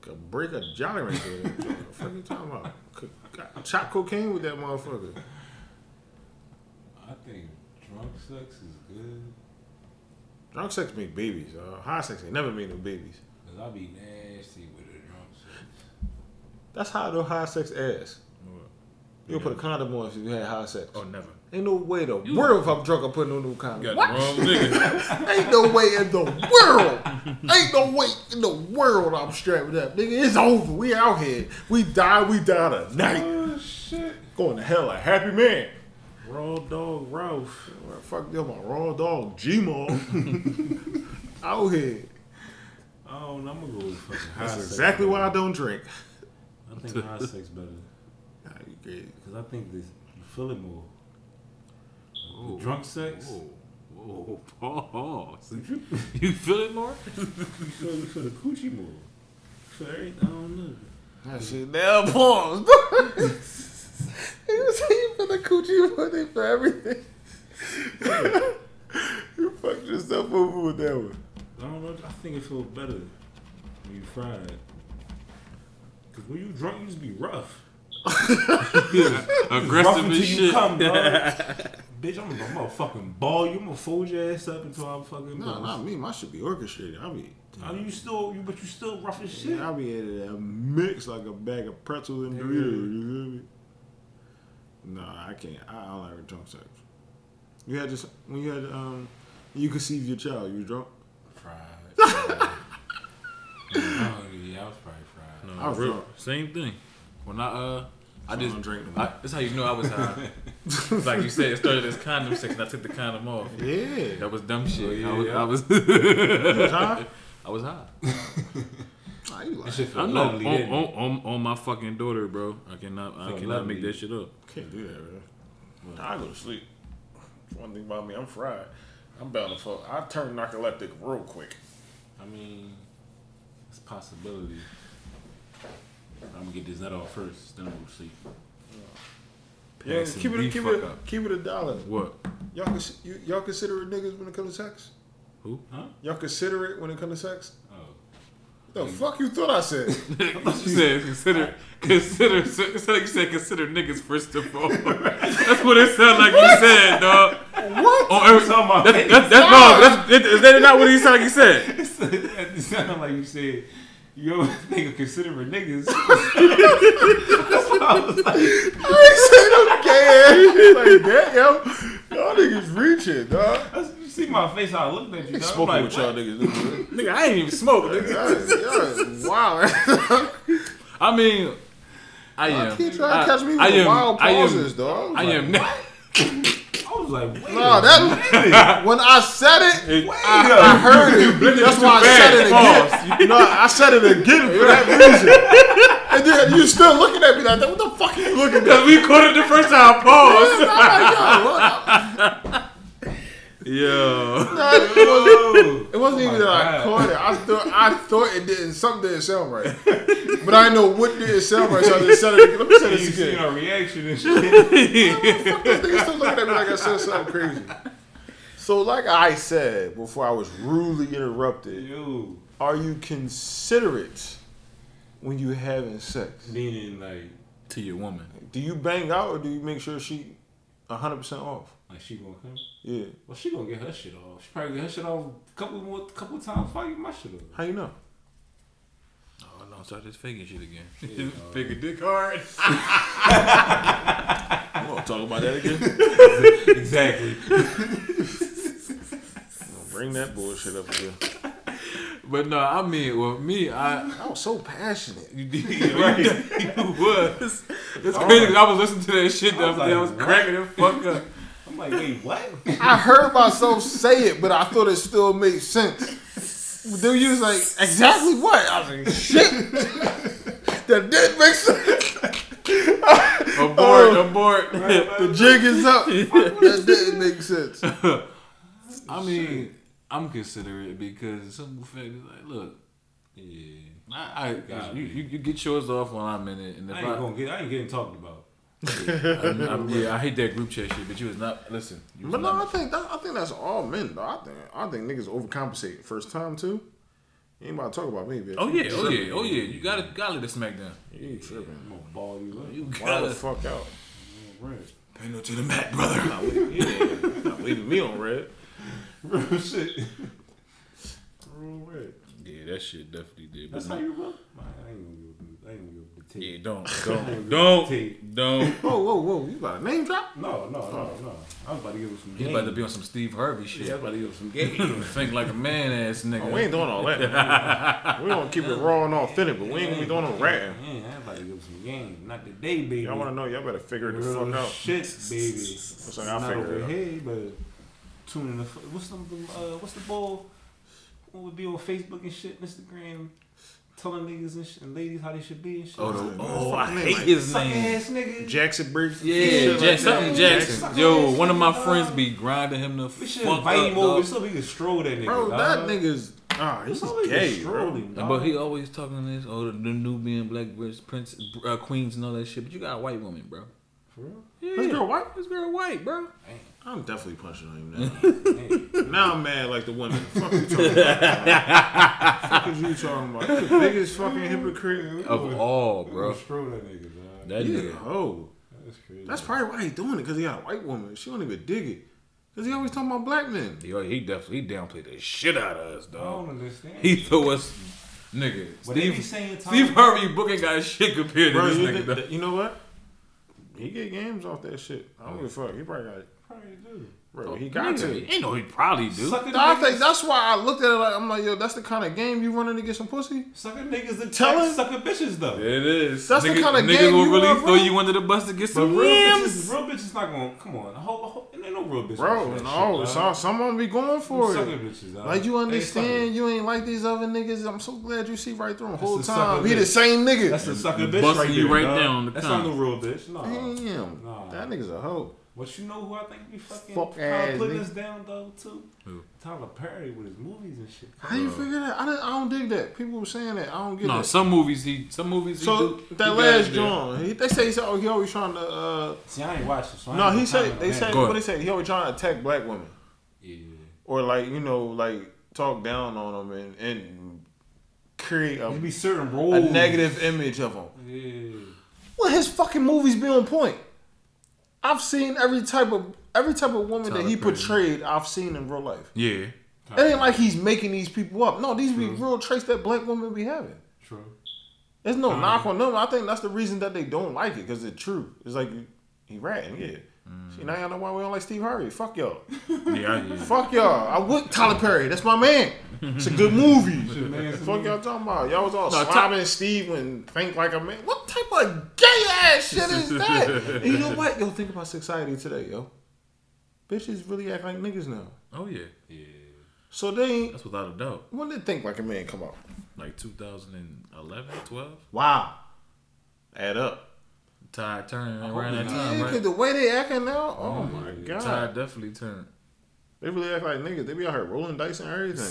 Could break a Jolly Rancher. What the fuck you talking about? Could, got- chop cocaine with that motherfucker. I think drunk sex is good. Drunk sex make babies. Uh, high sex ain't never made no babies. Cause I be nasty with a drunk sex. That's how the high sex ass. You'll put a condom on if you had high sex. Oh, never. Ain't no way the You- world if I'm drunk I'm putting on no You condom. got What? the wrong nigga. Ain't no way in the world. Ain't no way in the world I'm strapping up. Nigga, it's over. We out here. We die, we die tonight. Oh shit. Going to hell a happy man. Raw dog Ralph. Well, fuck them, my raw dog, G-Maw. out here. Oh, no, I'm gonna go with fucking high That's sex. exactly why I don't drink. I think high sex better. Nah, you crazy. Cause I think this you feel it more. Ooh. Drunk sex. Whoa, whoa, pause. You feel it more? You feel, you feel the coochie more. You feel everything. I don't know. That shit now pause. You say you for the coochie money for everything. you fucked yourself over with that one. I don't know. I think it feels better when you fried. Cause when you drunk, you just be rough. Aggressive rough as until shit. you come, dog. Bitch, I'm, I'm gonna fucking ball you. I'm gonna fold your ass up until I'm fucking. No, bust. not me. My should be orchestrated. I be, I mean, you still, you, but you still rough as shit. I be in that mix like a bag of pretzels and Doritos. You feel me? Nah, I can't. I, I don't like drunk sex. You had just when you had um, you conceived your child. You was drunk. Fried. fried. yeah, I was probably fried. No, I was real- drunk. Same thing. When I uh, I So I just don't drink I, that's how you know I was high. like you said, it started as condom sex, and I took the condom off. Yeah. That was dumb shit. Oh, yeah, I was, yeah. I was, high? I was high. Nah, you That like, shit I felt know lovely. on, didn't on, on, on my fucking daughter, bro. I cannot, I Felt cannot lovely. make that shit up. can't do that, man. I go to sleep. One thing about me, I'm fried. I'm bound to fuck. I turn narcoleptic real quick. I mean, it's a possibility. I'm gonna get this nut off first, then I'm gonna sleep. Yeah, Passing keep it, the keep fuck it, up. keep it a dollar. What? Y'all, cons- you, y'all consider it niggas when it comes to sex? Who? Huh? Y'all consider it when it comes to sex? Oh. The fuck you thought I said? I thought you said consider, consider. It sounded like you said consider niggas first of all. That's what it sounded like you said, dog. what? On every, Talking about that's, that's, that's, no, that's, is is that not what he sounded like he said? it sounded like you said you ever think of considering niggas. I ain't say no gay ass shit like that, yo. Y'all niggas reaching, dog. You see my face, how I looked at you. dog. Smoking like, with y'all niggas. nigga. Nigga, I ain't even smoke, nigga. Y'all, y'all wow. I mean, I Y'all am. keep trying to catch me with I am, wild I am- dog. I am. I was like, wait. No, that when I said it, Wait I, I heard it. That's why I said it again. No, I said it again for that reason. And then you still looking at me like. What the fuck are you looking at? Because we caught it the first time. Pause. Like, yo, what? Yo. No, it wasn't, it wasn't Oh even my that I caught it. I thought I thought it didn't. Something didn't sound right, but I didn't know what didn't sound right. So I just said it. again. Let me say You this seen again. our reaction and shit. Fuck this nigga still looking at me like I said something crazy. So, like I said before, I was rudely interrupted. Yo, Are you considerate when you having sex? meaning like, to your woman. Do you bang out or do you make sure she hundred percent off? Like she gonna come. Yeah. Well, she gonna get her shit off. She probably get her shit off a couple more, couple times before I get my shit off. How you know? Oh no, start this faking shit again. Yeah, Fake a dick hard. We gonna talk about that again. exactly. Gonna bring that bullshit up again. But no, I mean, well, me, I. I was so passionate. You did. You was. It's crazy 'cause I was listening to that shit the I was other day. I was cracking the fuck up. I'm like, wait, what? I heard myself say it, but I thought it still made sense. But then you was like, exactly what? I was like, shit. that did make sense. Abort, oh. abort. The jig is up. that didn't make sense. I mean, I'm considerate because some fact is like, look, Yeah. I, I you, you, you get yours off while I'm in it, and if I I, ain't gonna get. I ain't getting talked about. I'm, I'm- yeah, I hate that group chat shit, but you was not listen. You was But no, I think that, I think that's all men though. I think I think niggas overcompensate first time too. You ain't about to talk about me, bitch. oh You yeah, oh tripping. yeah, oh yeah. You gotta gotta let the smackdown. You tripping. I'm gonna ball you up. You Why the gotta fuck out? Right. pay no to the mat, brother. Not leaving, yeah, not leaving me on red. Real shit. Real red. Yeah, that shit definitely did. That's But how you roll. I ain't gonna give. I ain't gonna give the tape. yeah, don't, don't, don't, Tape. don't. Whoa, whoa, whoa! You about a name drop? No, no, no, no. I was about to give him some He's game. about to be on some Steve Harvey shit. Yeah, I was about to give him some game. Think like a man ass nigga. Oh, we ain't doing all that. we gonna keep it raw and authentic, but we ain't gonna be doing no ratting. Yeah, I was about to give him some game. Not today, baby. Y'all wanna know? Y'all better figure it the fuck out. shit, baby. Looks like I'll Not figure over here, but tuning the. f- What's the uh, what's the ball? What would be on Facebook and shit, Instagram, telling niggas and, sh- and ladies how they should be and shit. Oh, the, Fucking oh, I hate like, his name. ass nigga. Jackson Briggs. Yeah, shit like Jack, that. something Jackson. Jackson. Yo, one of my Dog. friends be grinding him the We should fuck invite up, him over dog. so we can stroll that nigga. Bro, dog. that nigga's ah, he's So we gay, stroll bro. him, dog. But he always talking this, oh, the, the Nubian black British prince, uh, queens and all that shit. But you got a white woman, bro. For real? Yeah, This girl white? This girl white, bro. I'm definitely punching on him now. Now I'm mad like the women. Fuck you talking about? Fuck is you talking about? You the biggest fucking hypocrite. Of all, bro. gonna that nigga, dog. That yeah, nigga. oh. That's crazy. That's probably why he doing it, because he got a white woman. She don't even dig it. Because he always talking about black men. Yo, he definitely he downplayed the shit out of us, dog. I don't dog. understand. He threw us, nigga. But they be Steve, saying Tom- Steve Harvey booking got shit compared to Bro, this you, nigga. think dog. you know what? He get games off that shit. I don't give a fuck. He probably got it. Probably do. Bro, he got Nigga, to. Ain't no, he probably do. Sucking I niggas, think that's why I looked at it like I'm like, yo, that's the kind of game you running to get some pussy. sucking niggas and Tell him- sucking bitches though. It is. That's the kinda niggas game will you really want, throw bro. you under the bus to get But some real yams. bitches, real bitches not going. to Come on, hold, hold, ain't no real bitches. Bro, no, shit, some, dog. some be going for Sucking it. bitches, dog. Like you understand, you ain't like these other niggas. I'm so glad you see right through them That's whole a time. sucker He the same nigga. That's a sucker bitch Busting right you there, right dog. down the That's not no real bitch. No. Damn, that nigga's a hoe. But you know who I think be fucking Fuck kinda putting nigga. us down though too? Who? Tyler Perry with his movies and shit. How you figure that? I don't, I don't dig that. People were saying that. I don't get it. No, that. some movies he, some movies he So do. he that got last it. John, he, they say he said, oh, he always trying to. uh See, I ain't watched it. So I No, he said they on said that. Go what ahead. he said. He always trying to attack black women Yeah. or like you know like talk down on them and and create a, be certain roles. a negative image of them. Yeah. Well, his fucking movies be on point. I've seen every type of every type of woman that he Perry. portrayed. I've seen in real life. Yeah. It ain't like he's making these people up. No, these be real traits that black women be having. True. There's no knock on them. I think that's the reason that they don't like it because it's true. It's like he ratting, yeah. See, now y'all know why we don't like Steve Harvey. Fuck y'all. Yeah, you. Fuck y'all. I with Tyler Perry. That's my man. It's a good movie. Shit, man, it's a Fuck y'all talking about? Y'all was all No, slobbing Steve and think like a man. What type of gay ass shit is that? and you know what? Yo, think about society today, yo. bitches really act like niggas now. Oh yeah, Yeah. So they that's without a doubt. When did Think Like a Man come out? Like 2011, 12. Wow. Add up. Tide turning I around hope that not. time, right? cause the way they acting now, oh Yeah. my god, Tide definitely turned. they really act like niggas. They be out here rolling dice and everything.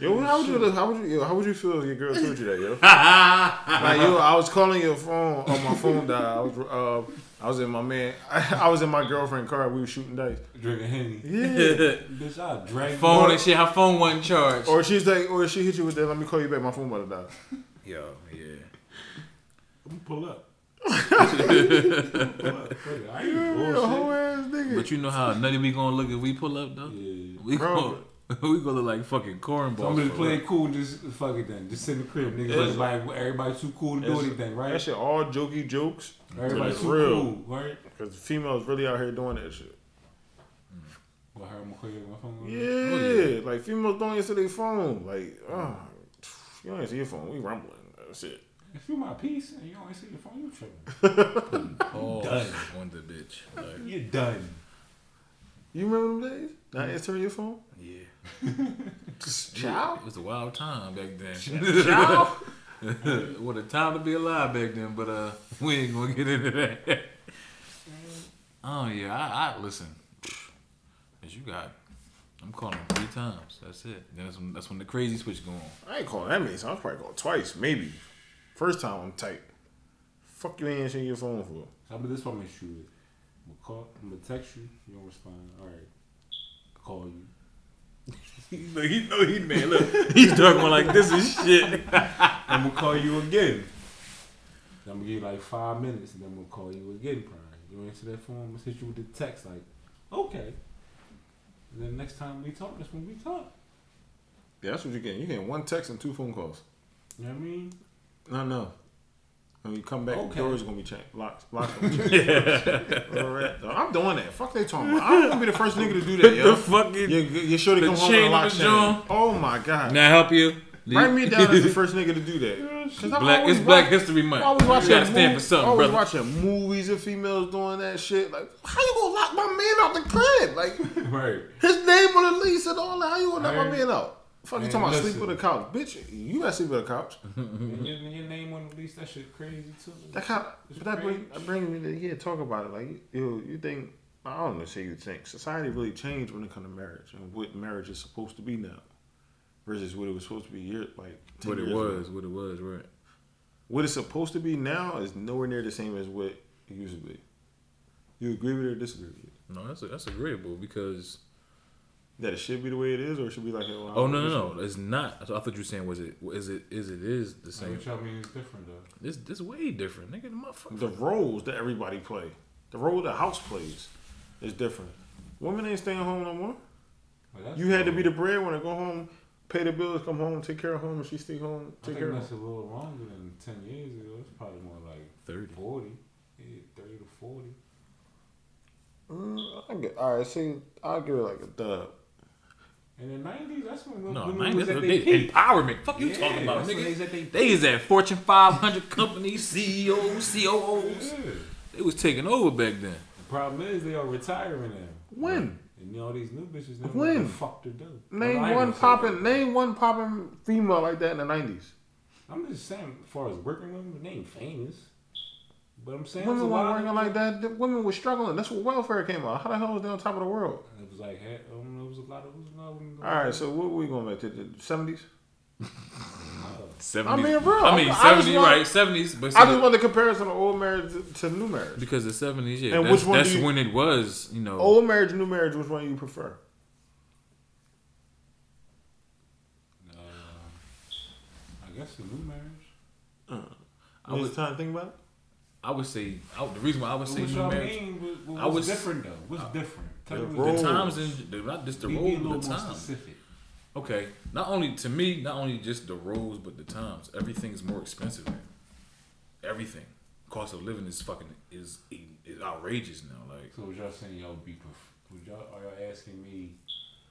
yo, how would you how would you yo, how would you feel if your girl told you that, yo? like yo, I was calling your phone on my phone died. I was uh, I was in my man, I, was in my girlfriend car. We were shooting dice. Drinking Henny. Yeah. Bitch, I drag you phone out. and shit. Her phone wasn't charged. or she's like, or she hit you with that. Let me call you back. My phone about to die. Yo, yeah. I'm pull up. Pull up. Fuck, I ain't You're a whole bullshit. ass nigga. But you know how nutty we gonna look if we pull up though. Yeah. We Bro. gonna we gonna look like fucking cornballs. So I'm gonna play it cool and just fuck it then. Just sit in the crib, niggas. It's- Everybody, everybody too cool to do It's- anything, That right? shit all jokey jokes. Everybody it's too real. cool, right? Cause females really out here doing that shit. Well, I heard McCoy on my phone. Oh, yeah, like females don't answer their phone. Like, oh, you don't answer your phone. We rumbling. That's it. If you my piece and you don't answer your phone, you tripping. Oh, Done. on the bitch. Like, You're done. You remember them days? Not answering your phone? yeah. Ciao. It was a wild time back then. Ciao. what a time to be alive back then, but uh, we ain't gonna get into that. oh yeah, I, I listen. As you got, I'm calling three times. That's it. Then that's when that's when the crazy switch go on. I ain't calling that many times. I was probably called twice, maybe. First time I'm tight. Fuck you ain't answering your phone for. How about this one, Miss Shoot? I'm gonna call. I'm gonna text you. You don't respond. All right. Call you. Look, he know he man. Look, he's talking like this is shit. I'm gonna call you again. I'm gonna give you like five minutes, and then I'm gonna call you again. Probably. You answer that phone. I'm gonna hit you with the text like, okay. And then next time we talk, that's when we talk. Yeah, that's what you're getting. You're getting one text and two phone calls. You know what I mean? No, no. When you come back, Okay. the door's gonna be changed. Locks, locks gonna be changed. Right. I'm doing that. Fuck they talking about. I'm gonna be the first nigga to do that, yo. the fucking You, you sure to come home and lock the chain. Oh my god. Now help you? Write me down as the first nigga to do that. Black, it's Black History Month. I was watching you gotta stand for something, I was brother. watching movies of females doing that shit. Like, how you gonna lock my man out the crib? Like, Right. his name on the lease and all that. How you gonna lock my man out? Fuck you talking about sleep with a couch, bitch? You gotta sleep with a couch. and your, and your name on the lease, that shit crazy too. That kind but that bring, strange. that bring me to here talk about it. Like, you, you think I don't know, say you think society really changed when it comes to marriage and what marriage is supposed to be now versus what it was supposed to be year like 10 What it years ago. was, what it was, right? What it's supposed to be now is nowhere near the same as what it used to be. You agree with it or disagree with it? No, that's that's agreeable because That it should be the way it is, or it should be like oh, oh no no no, it's not. I thought you were saying was it is it is it is the same. what y'all mean is different though. This this way different, nigga. The motherfucker. The roles that everybody play, the role the house plays, is different. Women ain't staying home no more. Like, that's You had to be cool. the breadwinner, go home, pay the bills, come home, take care of home, and she stay home, I take think care of that's home. a little longer than ten years ago. It's probably more like 30. 40. Yeah, 30 to 40. Mm, I get, all right, see, I'll give it like a dub. In the 90s, that's when No, women man, was at they, peak. empowerment. Fuck you Yeah, talking about, when they nigga. at. They is at Fortune 500 companies, CEOs, COOs. Yeah. They was taking over back then. The problem is they are retiring now. When? And you know these new bitches know When? the fuck to do. Name Well, one popping, name one popping female like that in the nineties. I'm just saying, as far as working women, they ain't famous. But I'm saying Women weren't working like that. The women were struggling. That's what welfare came out. How the hell was they on top of the world? It was like, hey, um, it was a lot of, it was a lot of women. All right, so what we going back to the seventies? 70s. I mean, real. I mean, 70s, right? 70s. But I just want the comparison of old marriage to, to new marriage. because the 70s, yeah. And that's which one that's you- when it was, you know. Old marriage, new marriage. Which one you prefer? Uh, I guess the new marriage. I I was trying to think about. it? I would say, I, the reason why I would say new y'all marriage. mean? What, what, I was- different though? What's different? Tell the me role. The times and the, not just the Be, be a little the more time. specific. Okay, not only to me, not only just the roles, but the times. Everything is more expensive now. Everything, cost of living is fucking is is outrageous now. Like So what y'all saying y'all be would y'all are y'all asking me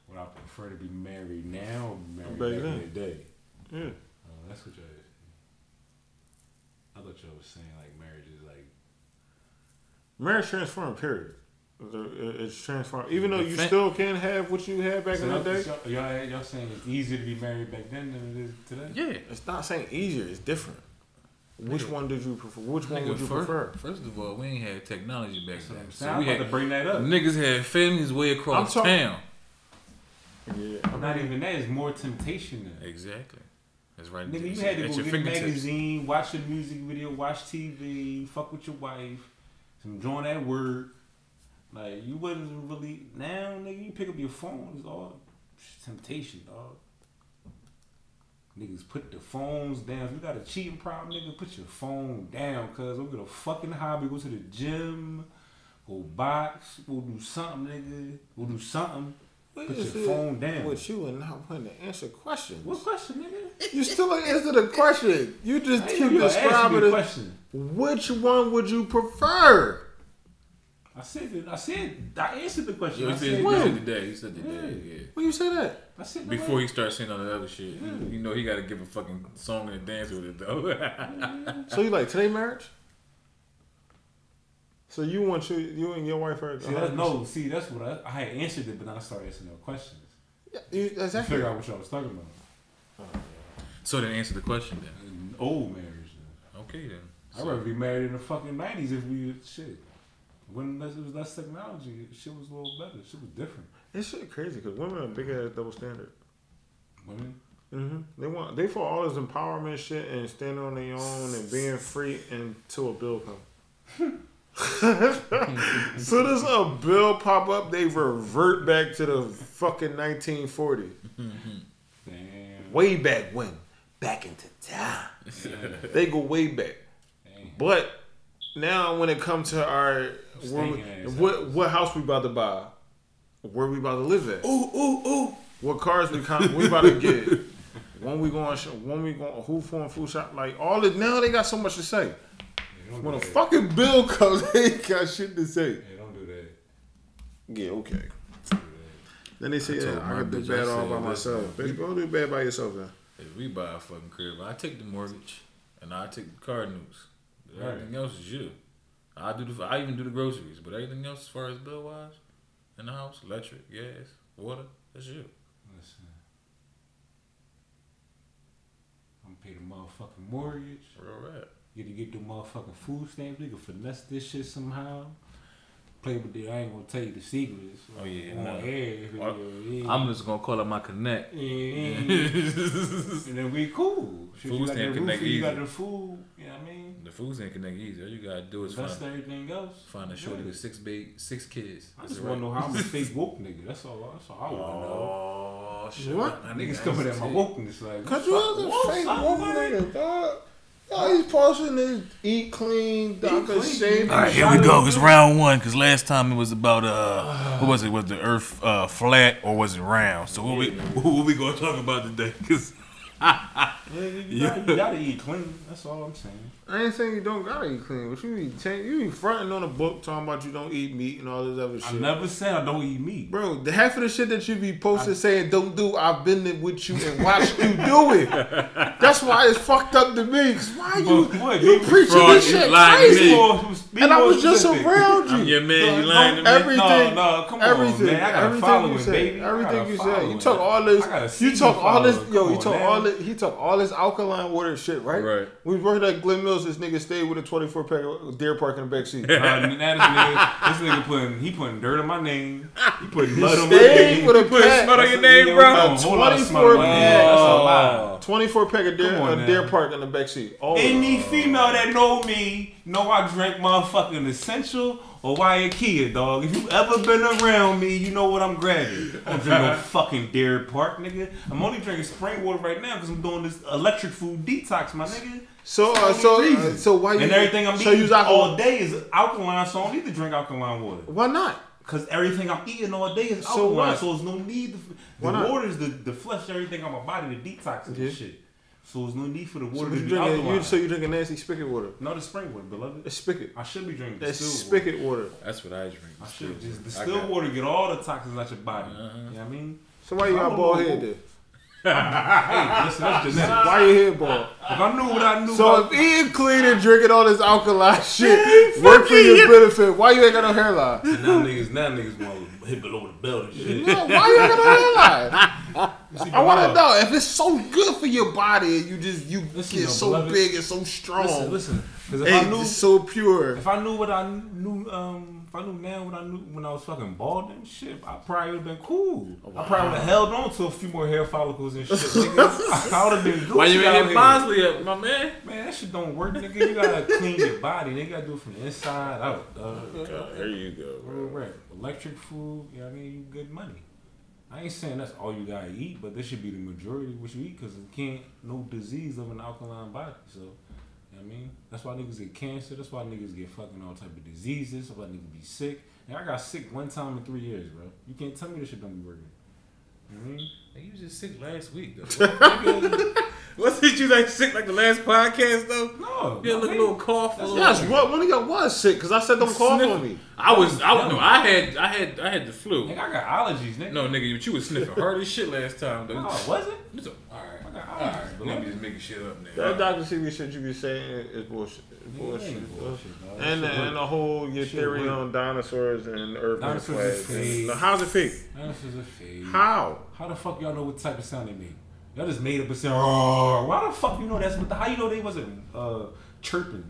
would I prefer to be married now or married Back back, then. in the day? Yeah. Oh, that's what y'all asking. I thought y'all was saying like marriage is like Marriage transform. Period. The- It's transformed. Even though you still can't have what you had back So in the day. y'all, y'all, y'all saying it's easier to be married back then than it is today? Yeah. It's not saying easier. It's different. Which Nigga. one did you prefer? Which one Nigga, would you fir- prefer? First of all, we ain't had technology back then. I'm So. I'm we had to bring that up. niggas had families way across I'm talking- town. Yeah, I Not even that. It's more temptation than. Exactly. That's right. Nigga, you had to at go your get a fingertips. magazine, watch a music video, watch TV, fuck with your wife, some join at work. Like you wasn't really now, nigga. You pick up your phone, it's all temptation, dog. Niggas put the phones down. If you got a cheating problem, nigga, put your phone down, cuz go get a fucking hobby, go to the gym, go box, go do something, nigga. Go do something. what Put your phone down. With you and not wanting to answer questions. What question, nigga? You still don't answer the question. You just keep even gonna ask you describing it. question. Which one would you prefer? I said it. I said I answered the question. Yo, I he said, said, he When? said today. He said today. Yeah. Yeah. When you say that? I said Before he starts saying all the other shit, you know he got to give a fucking song and a dance with it though. Mm-hmm. So you like today marriage? So you want you you and your wife are See, that's, no, see, that's what I, I had answered it, but then I started asking no questions Yeah, you, to exactly. figure out what y'all was talking about. so then answer the question then. And old marriage. then. Okay then. I'd rather be married in the fucking nineties if we shit. When it was less technology, shit was a little better. Shit was different. It's shit crazy because women are big ass double standard. Women, hmm They want they for all this empowerment shit and standing on their own and being free until a bill come. Soon as a bill pop up, they revert back to the fucking 1940. damn, Way back when, back into time. They go way back. damn. But now when it comes to our where we, Stinking ass what what house we about to buy, where we about to live at, Ooh ooh ooh. what cars we con- we about to get, when we going sh- when we going who for food shop, like all this now they got so much to say. Yeah, When a that. fucking bill comes, they got shit to say. Yeah, don't do that. Yeah, okay. That. Then they say, I yeah, told I my can do bad all by myself. listen, Bitch, go do bad by yourself then. If we buy a fucking crib, I take the mortgage and I take the car notes. Right. Everything else is you. I do the I even do the groceries, but everything else as far as bill wise, in the house, electric, gas, water, that's you. Listen. I'm gonna pay the motherfucking mortgage. Real rap. You to get the motherfucking food stamps. We can finesse this shit somehow. Play with the. I ain't gonna tell you the secrets. Oh, yeah, no. air. if yeah. I'm just gonna call up my connect. Yeah, and then we cool. Shit, Food you got the connect roof, you got the food. You know what I mean? The foods ain't connect easy. All you gotta do is That's find, everything else. find a shorty with six big six kids. I just it want to right? know how I'm a fake woke nigga. That's all. That's all I want to know. Oh shit! What? Niggas coming at see my it. wokeness like. Cause you was a fake son, woman man. nigga, dog. All he's posting is eat clean, Dr. clean. Shave. All right, here we go. It's round one because last time it was about uh, what was it? Was the Earth uh flat or was it round? So what we what we gonna talk about today? Cause Yeah, you, gotta, you gotta eat clean. That's all I'm saying. I ain't saying you don't gotta eat clean, but you be change, you be fronting on a book talking about you don't eat meat and all this other shit. I never said I don't eat meat. Bro, the half of the shit that you be posting saying don't do, I've been there with you and watched you do it. That's why it's fucked up to me. 'Cause Why you what, you you preaching fraud, this shit crazy? And I was just around you. Your man. You lying to me? Everything, No, no, come on, everything, man. I got a everything following, you said, baby. I got everything you said. You took all this. I got a You took all this. Yo, you on, man. all this. He took all this alkaline water shit, right? Right. We was working at Glen Mills. This nigga stayed with a 24 pack of Deer Park in the back seat. Uh, now this nigga, this nigga putting he putting dirt on my name. He putting mud on my name. with a put pack. smut on your name, bro. a whole lot of smut on my 24 name. That's a lie. 24 pack of Deer, on uh. Deer Park in the back seat. Oh, Any female that know me know I drink motherfucking Essentia or Waiakea, dog. If you ever been around me, you know what I'm grabbing. I don't drink no fucking Deer Park, nigga. I'm only drinking spring water right now because I'm doing this electric food detox, my nigga. so uh, so uh, so why you and everything I'm so eating all day is alkaline, so I don't need to drink alkaline water. Why not? Cause everything I'm eating all day is alkaline, what? so there's no need. To, Why the water is the, the flush everything on my body to detox and Yeah. shit. So there's no need for the water you to be drinking? alkaline. You, so you drinking nasty spigot water? no, the spring water, beloved. It's spigot. I should be drinking That's distilled water. spigot water. That's what I drink. I should just I distilled got- water get all the toxins out your body. Uh-huh. You know what I mean? So why you I got don't bald head there? Hey, listen, that's genetics. Why you head bald? If I knew what I knew So about if eating clean and drinking all this alkaline shit work for your benefit, why you ain't got no hairline? And now niggas, now niggas want to hit below the belt and shit. No, why you ain't got no hairline? See, I want to know if it's so good for your body and you just you Listen, get yo, so beloved. big and so strong. Listen, listen. Because if Hey, I knew, it's so pure. if I knew what I knew, um, if I knew now what I knew when I was fucking bald and shit, I probably would have been cool. Oh, I probably would have held on to a few more hair follicles and shit. nigga. I would have been. Why you Gucci ain't out hit here. Bosley up, my man? Man, that shit don't work, nigga. You gotta clean your body. Nigga, you gotta do it from the inside out. dog. there you go. Real rap. Electric food, you know what I mean? You good money. I ain't saying that's all you gotta eat, but this should be the majority of what you eat because it can't, no disease of an alkaline body. So, you know what I mean? That's why niggas get cancer. That's why niggas get fucking all type of diseases. That's why niggas be sick. And I got sick one time in three years, bro. You can't tell me this shit don't be working. You know what I mean? You was just sick last week, though. Wasn't you like sick like the last podcast though? No. You had like a little cough. a Yes, what one of y'all was sick because I said don't cough on me. I was. I was. No, I had. I had. I had the flu. Nigga, I got allergies, nigga. No, nigga, but you was sniffing hard as shit last time, though. No, was it? It's a- all right. I got All allergies. right. beloved. Let me just making shit up now. That Dr. Sebi shit you be saying is bullshit. It's bullshit. ain't bullshit, dog. And That shit and the whole your Shit theory work. on dinosaurs and the Earth being Dinosaurs is flat. fake. Now, how's it fake? That's just a fade. How? How the fuck y'all know what type of sound they made? Y'all just made up a sound. "Roar." Why the fuck you know that's what? The, how you know they wasn't uh, chirping?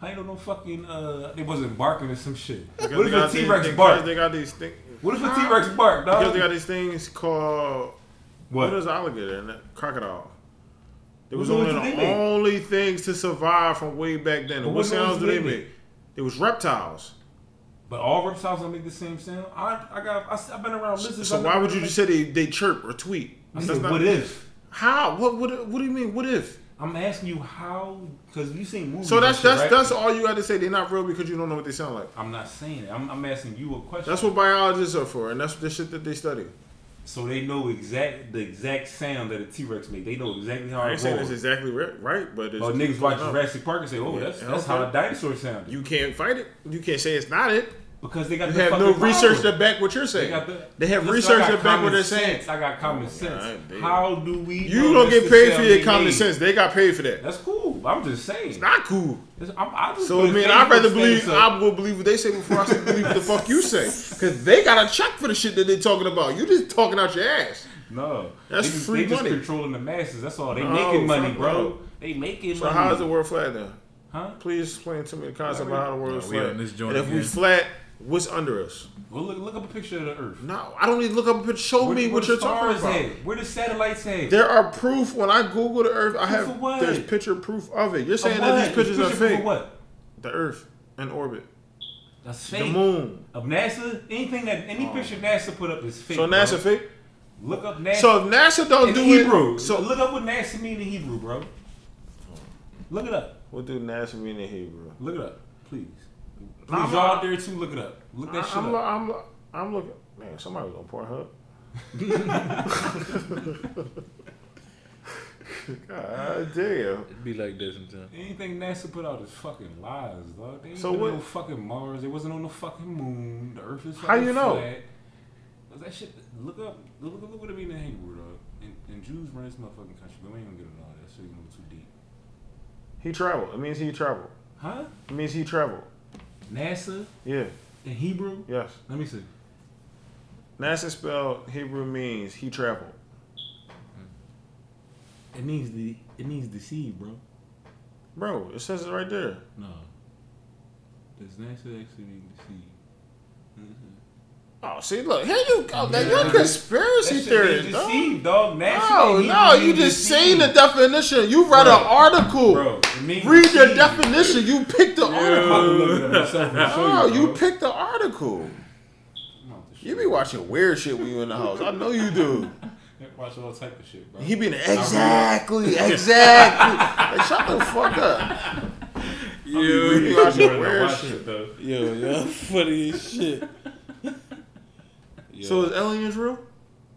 How you know no fucking uh, they wasn't barking or some shit? Because What they if got a these- T Rex because bark? They got these things. What if a T Rex bark, Because dog? they got these things called what What? is alligator and crocodile. It was one of the they make? only things to survive from way back then. What what sounds do they make? It was reptiles. But all reptiles don't make the same sound. I I got I, have been around lizards. So I why would you just say they, they chirp or tweet? I That's said, not- what if? How? What, what? What do you mean? What if? I'm asking you how, because you seen movies. So that's that's right? that's all you got to say. They're not real because you don't know what they sound like. I'm not saying it. I'm, I'm asking you a question. That's what biologists are for, and that's the shit that they study. So they know exact the exact sound that a T Rex make. They know exactly how I ain't saying it's exactly right, but it's Or niggas watch. Jurassic Park and say, "Oh, Yeah, that's that's how a dinosaur sounded." You can't fight it. You can't say it's not it. Because they got You the have no research to back what you're They saying. got the. They have Listen, research to back what they're saying. I got common sense. How do we? You don't get paid for your common made? sense. They got paid for that. That's cool. I'm just saying. It's not cool. It's- I'm, I just So mean, I'd rather believe. up. I will believe what they say before I believe what the fuck you say, because they got a check for the shit that they're talking about. You just talking out your ass. No, That's they just, free they just controlling the masses. That's all. They No, making money, bro. They making So money. how is the world flat then? Huh? Please explain to me the concept of how the world is No, flat. on this joint And if we flat, what's under us? Well, look, look up a picture of the Earth. No, I don't need to look up a picture. Show Where- me where what you're talking stars about. At? Where the satellites at? There are proof when I Google the Earth. I Proof have of what? there's picture proof of it. You're saying that these pictures are picture proof fake. of what? The Earth in orbit, That's the moon. Of NASA, anything that any Oh. picture NASA put up is fake. So NASA bro. fake. Look up NASA. So if NASA don't in do Hebrew. it, So so look up what NASA mean in Hebrew, bro. Look it up. what do NASA mean in Hebrew? Look it up, please. Please, I'm- y'all out there too. Look it up. Look that shit I'm, up. I'm, I'm looking. Man, somebody was on Pornhub. God damn. It'd be like this sometimes. Anything NASA put out is fucking lies, dog. They ain't So what- no fucking Mars. It wasn't on the fucking moon. The Earth is fucking How you know? flat. 'Cause that shit. Look up. Look, look, look what it mean in Hebrew, dog. And, and Jews run this motherfucking country, but we ain't gonna get into all that. So you move too deep. He traveled. It means he traveled. Huh? It means he traveled. NASA Yeah. in Hebrew. Yes. Let me see. NASA spelled Hebrew means he traveled. Hmm. It means the. It means deceive, bro. Bro, it says it right there. No. Does NASA actually mean deceive? Oh, see, look, here you go. Now Yeah. you're conspiracy That shit theorist, mean dog. deceive, dog. NASA No, no, you mean just seen the definition. You read Bro. an article. Bro, it means Read the definition. You picked the I'm about to article. look it up myself and show Oh, you, you picked the article. I'm about to show You be watching weird shit when you in the house. I know you do. Watch all type of shit, bro. He been exactly, exactly. Like, shut the fuck up. Yo, You watching Watch weird it, shit. though. yo, yo, funny as shit. Yo. So is aliens real?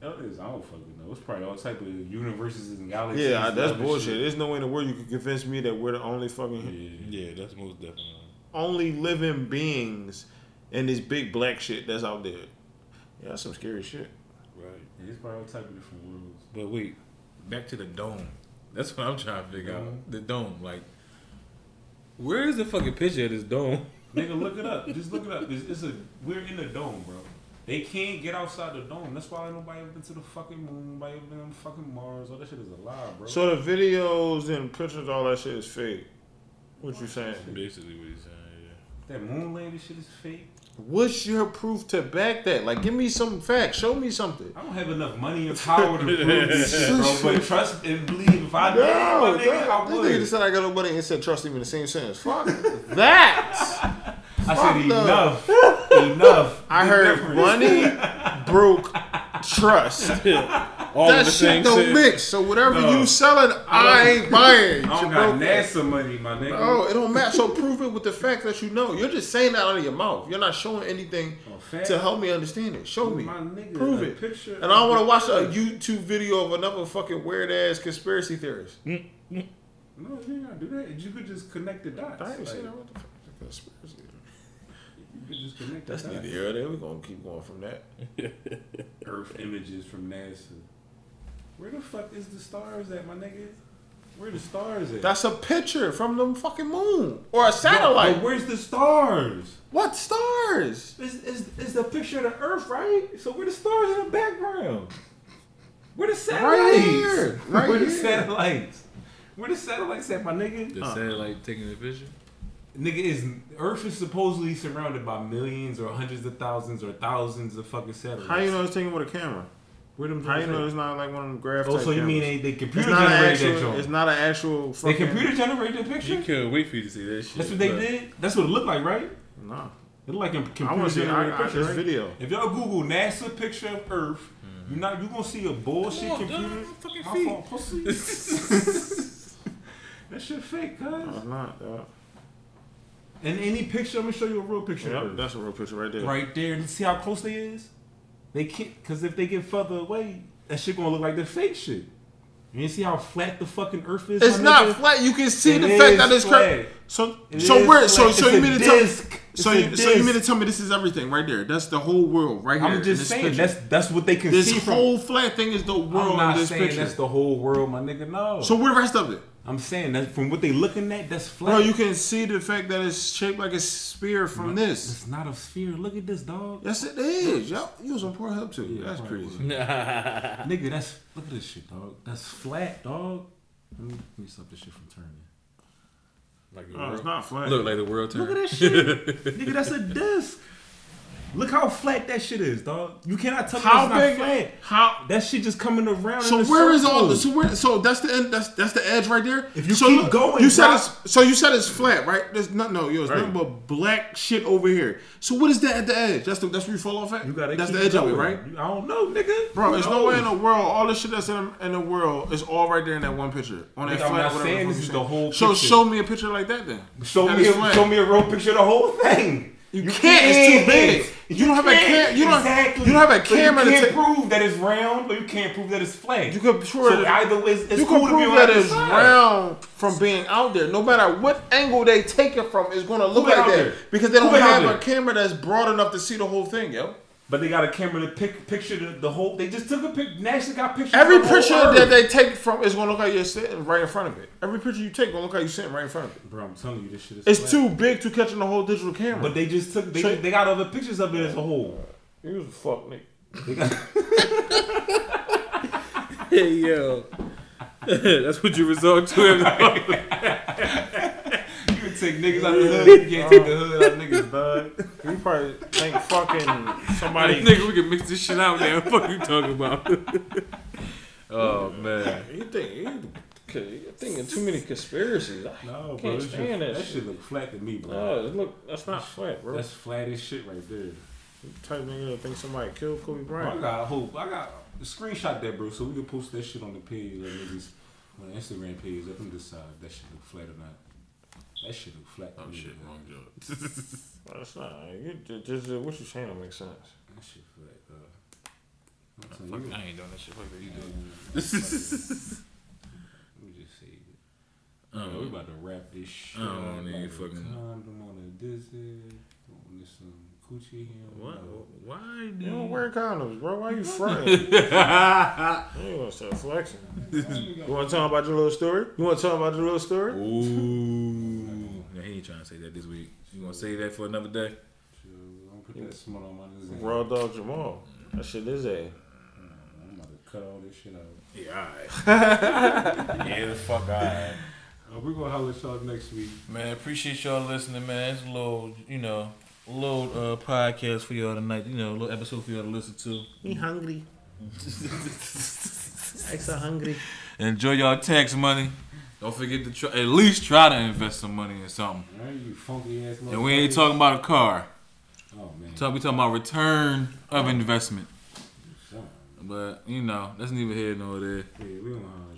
That is, I don't fucking know. It's probably all type of universes and galaxies. Yeah, and that's bullshit. shit. There's no way in the world you could convince me that we're the only fucking Yeah. yeah, that's most definitely. only living beings in this big black shit that's out there. Yeah, that's some scary shit. Right. It's probably all type of different worlds. But wait, back to the dome. That's what I'm trying to figure Dome? out. The dome, like, where is the fucking picture of this dome? Nigga, look it up. Just look it up. It's, it's a we're in the dome, bro. They can't get outside the dome. That's why nobody ever been to the fucking moon. Nobody ever been on fucking Mars. All that shit is a lie, bro. So the videos and pictures, all that shit is fake. What you saying? Basically, what he's saying. Yeah. That moon landing shit is fake. What's your proof to back that? Like, give me some facts. Show me something. I don't have enough money and power to prove this shit, bro. But trust and believe. If I did, No, my nigga, that, I this nigga just said I got no money and said trust him in the same sentence. Fuck that. I fuck said enough, enough. I heard difference. money, broke, trust. All that the shit don't sentence. mix. So whatever No. you selling, I, ain't buying. I don't Your got NASA money, my nigga. Oh, it don't matter. So prove it with the fact that you know. You're just saying that out of your mouth. You're not showing anything Oh, to help me understand it. Show me. My nigga, Prove it. Picture And I don't want to watch a YouTube video of another fucking weird ass conspiracy theorist. Mm, mm. No, you ain't gotta do that. You could just connect the dots. I ain't Like, seen that. What the fuck conspiracy? You could just connect That's the neither dots. here there. We're gonna keep going from that. Earth images from NASA. Where the fuck is the stars at, my nigga? Where the stars at? That's a picture from the fucking moon or a satellite. But where's the stars? what stars? It's, it's, it's the picture of the Earth, right? So where the stars in the background? Where the satellites? Right here. Right where the here. satellites? Where the satellites at, my nigga? The uh. satellite taking the picture. Nigga is Earth is supposedly surrounded by millions or hundreds of thousands or thousands of fucking satellites. How you know it's taken with a camera? Where them? How you know it's not like one of them graph Oh, so you mean cameras? they, they computer it's not generated that joint? It's not an actual. They computer generated the picture. You couldn't wait for you to see that shit. That's what they did. That's what it looked like, right? Nah. It looked like a I want computer to see I, generated I, picture. this right? video. If y'all Google NASA picture of Earth, you're not you gonna see a bullshit Come on, computer. dog, my fucking My feet. fault, pussy. that shit fake, cuz. No, it's not. dog. And any picture, I'm gonna show you a real picture Yep, of that's a real picture right there. Right there. You see how close they is? They can't, cause if they get further away, that shit gonna look like the fake shit. You see how flat the fucking Earth is? It's not nigga? flat. You can see It the fact that it's flat. curved. So, It so is where? So, so you mean to tell me? So, you, so you mean to tell me this is everything right there? That's the whole world right here. I'm in just this saying picture. that's that's what they can this see from. whole flat thing is the world I'm not in this saying picture. that's the whole world, my nigga. No. so where the rest of it? I'm saying that from what they looking at, that's flat. Bro, you can see the fact that it's shaped like a spear from this. It's not a sphere. Look at this, dog. Yes, it is. Yo, you was on Pornhub too. Yeah, that's crazy. Nigga, that's look at this shit, dog. That's flat, dog. Let me, let me stop this shit from turning. Like the Oh, it's world. not flat. Look like the world turn. Look at that shit, nigga. That's a disc. Look how flat that shit is, dog. You cannot tell me How it's big? not flat. How? That shit just coming around. So where is all circle. the? So where? So that's the end. That's that's the edge right there. If you so keep look, going, you said bro. it's. So you said it's flat, right? There's not. No, yo, it's Right. nothing but black shit over here. So what is that at the edge? That's the. That's where you fall off at. You gotta That's the edge of it, right? I don't know, nigga. Bro, there's no way in the world. All the shit that's in, in the world is all right there in that one picture. On that Nigga, I'm flat. not whatever saying this is the whole So picture. show me a picture like that then. Show That me, a, flat. show me a real picture of the whole thing. You can't. It's too big. You don't have a can't. cam- you don't- exactly. you don't have a camera to You can't take- prove that it's round, but you can't prove that it's flat. You could sure. so either way, it's, it's you cool can to prove that it's side. round from being out there. No matter what angle they take it from, it's going to look like that there? because they Who don't have a camera that's broad enough to see the whole thing, yo. But they got a camera to pic, picture the, the whole. They just took a pic. NASA got pictures. Every of the picture that they take from is going to look like you're sitting right in front of it. Every picture you take going to look like you're sitting right in front of it. Bro, I'm telling you, this shit is. It's flat. too big to catch in the whole digital camera. But they just took. They, So- they got other pictures of it as a whole. you was a fuck nigga. Hey yo, that's what you resort to. you can take niggas out of the hood. You can't take the hood out of niggas, bud. You probably think fucking Like, somebody. nigga, we can mix this shit out now. What you talking about? oh man. You think you, you're thinking too many conspiracies? I No, bro. can't That shit, stand that that shit. shit look flat to me, bro. No, look, that's not flat, bro. That's flat as shit right there. type of nigga that think somebody killed Kobe Bro, I got hope. I got the screenshot that, bro, so we can post that shit on the page, like niggas on the Instagram page. Let them decide if that shit look flat or not. That shit look flat. to Oh me, shit, bro. wrong joke. That's not. You just, just uh, what you saying don't make sense. That shit flat, bro. I'm Fuck. I ain't doing that shit. Fuck that you do. Man, Let me just say it. I Yo, we don't, about to wrap this shit. I don't up need like a fucking- condom on a dizzy. On this some coochie. He don't What? know. Why do You don't wear condoms, bro. Why you fronting? you ain't gonna start flexing. You want to talk about your little story? You want to talk about your little story? Ooh. Yeah, ain't trying to say that this week. You gonna say that for another day? Sure, Don't put that smut on my design. Raw dog Jamal. That shit is a. I'm about to cut all this shit out. Yeah, alright. yeah, the fuck alright. Uh, we're gonna holler at y'all next week. Man, appreciate y'all listening, man. It's a little, you know, a little uh, podcast for y'all tonight. You know, a little episode for y'all to listen to. Me hungry. I so hungry. Enjoy y'all tax money. Don't forget to try, at least try to invest some money in something. You funky ass And we ain't talking about a car. Oh man. Talk, we talking about return of investment. But you know, that's neither here nor there. Yeah, we don't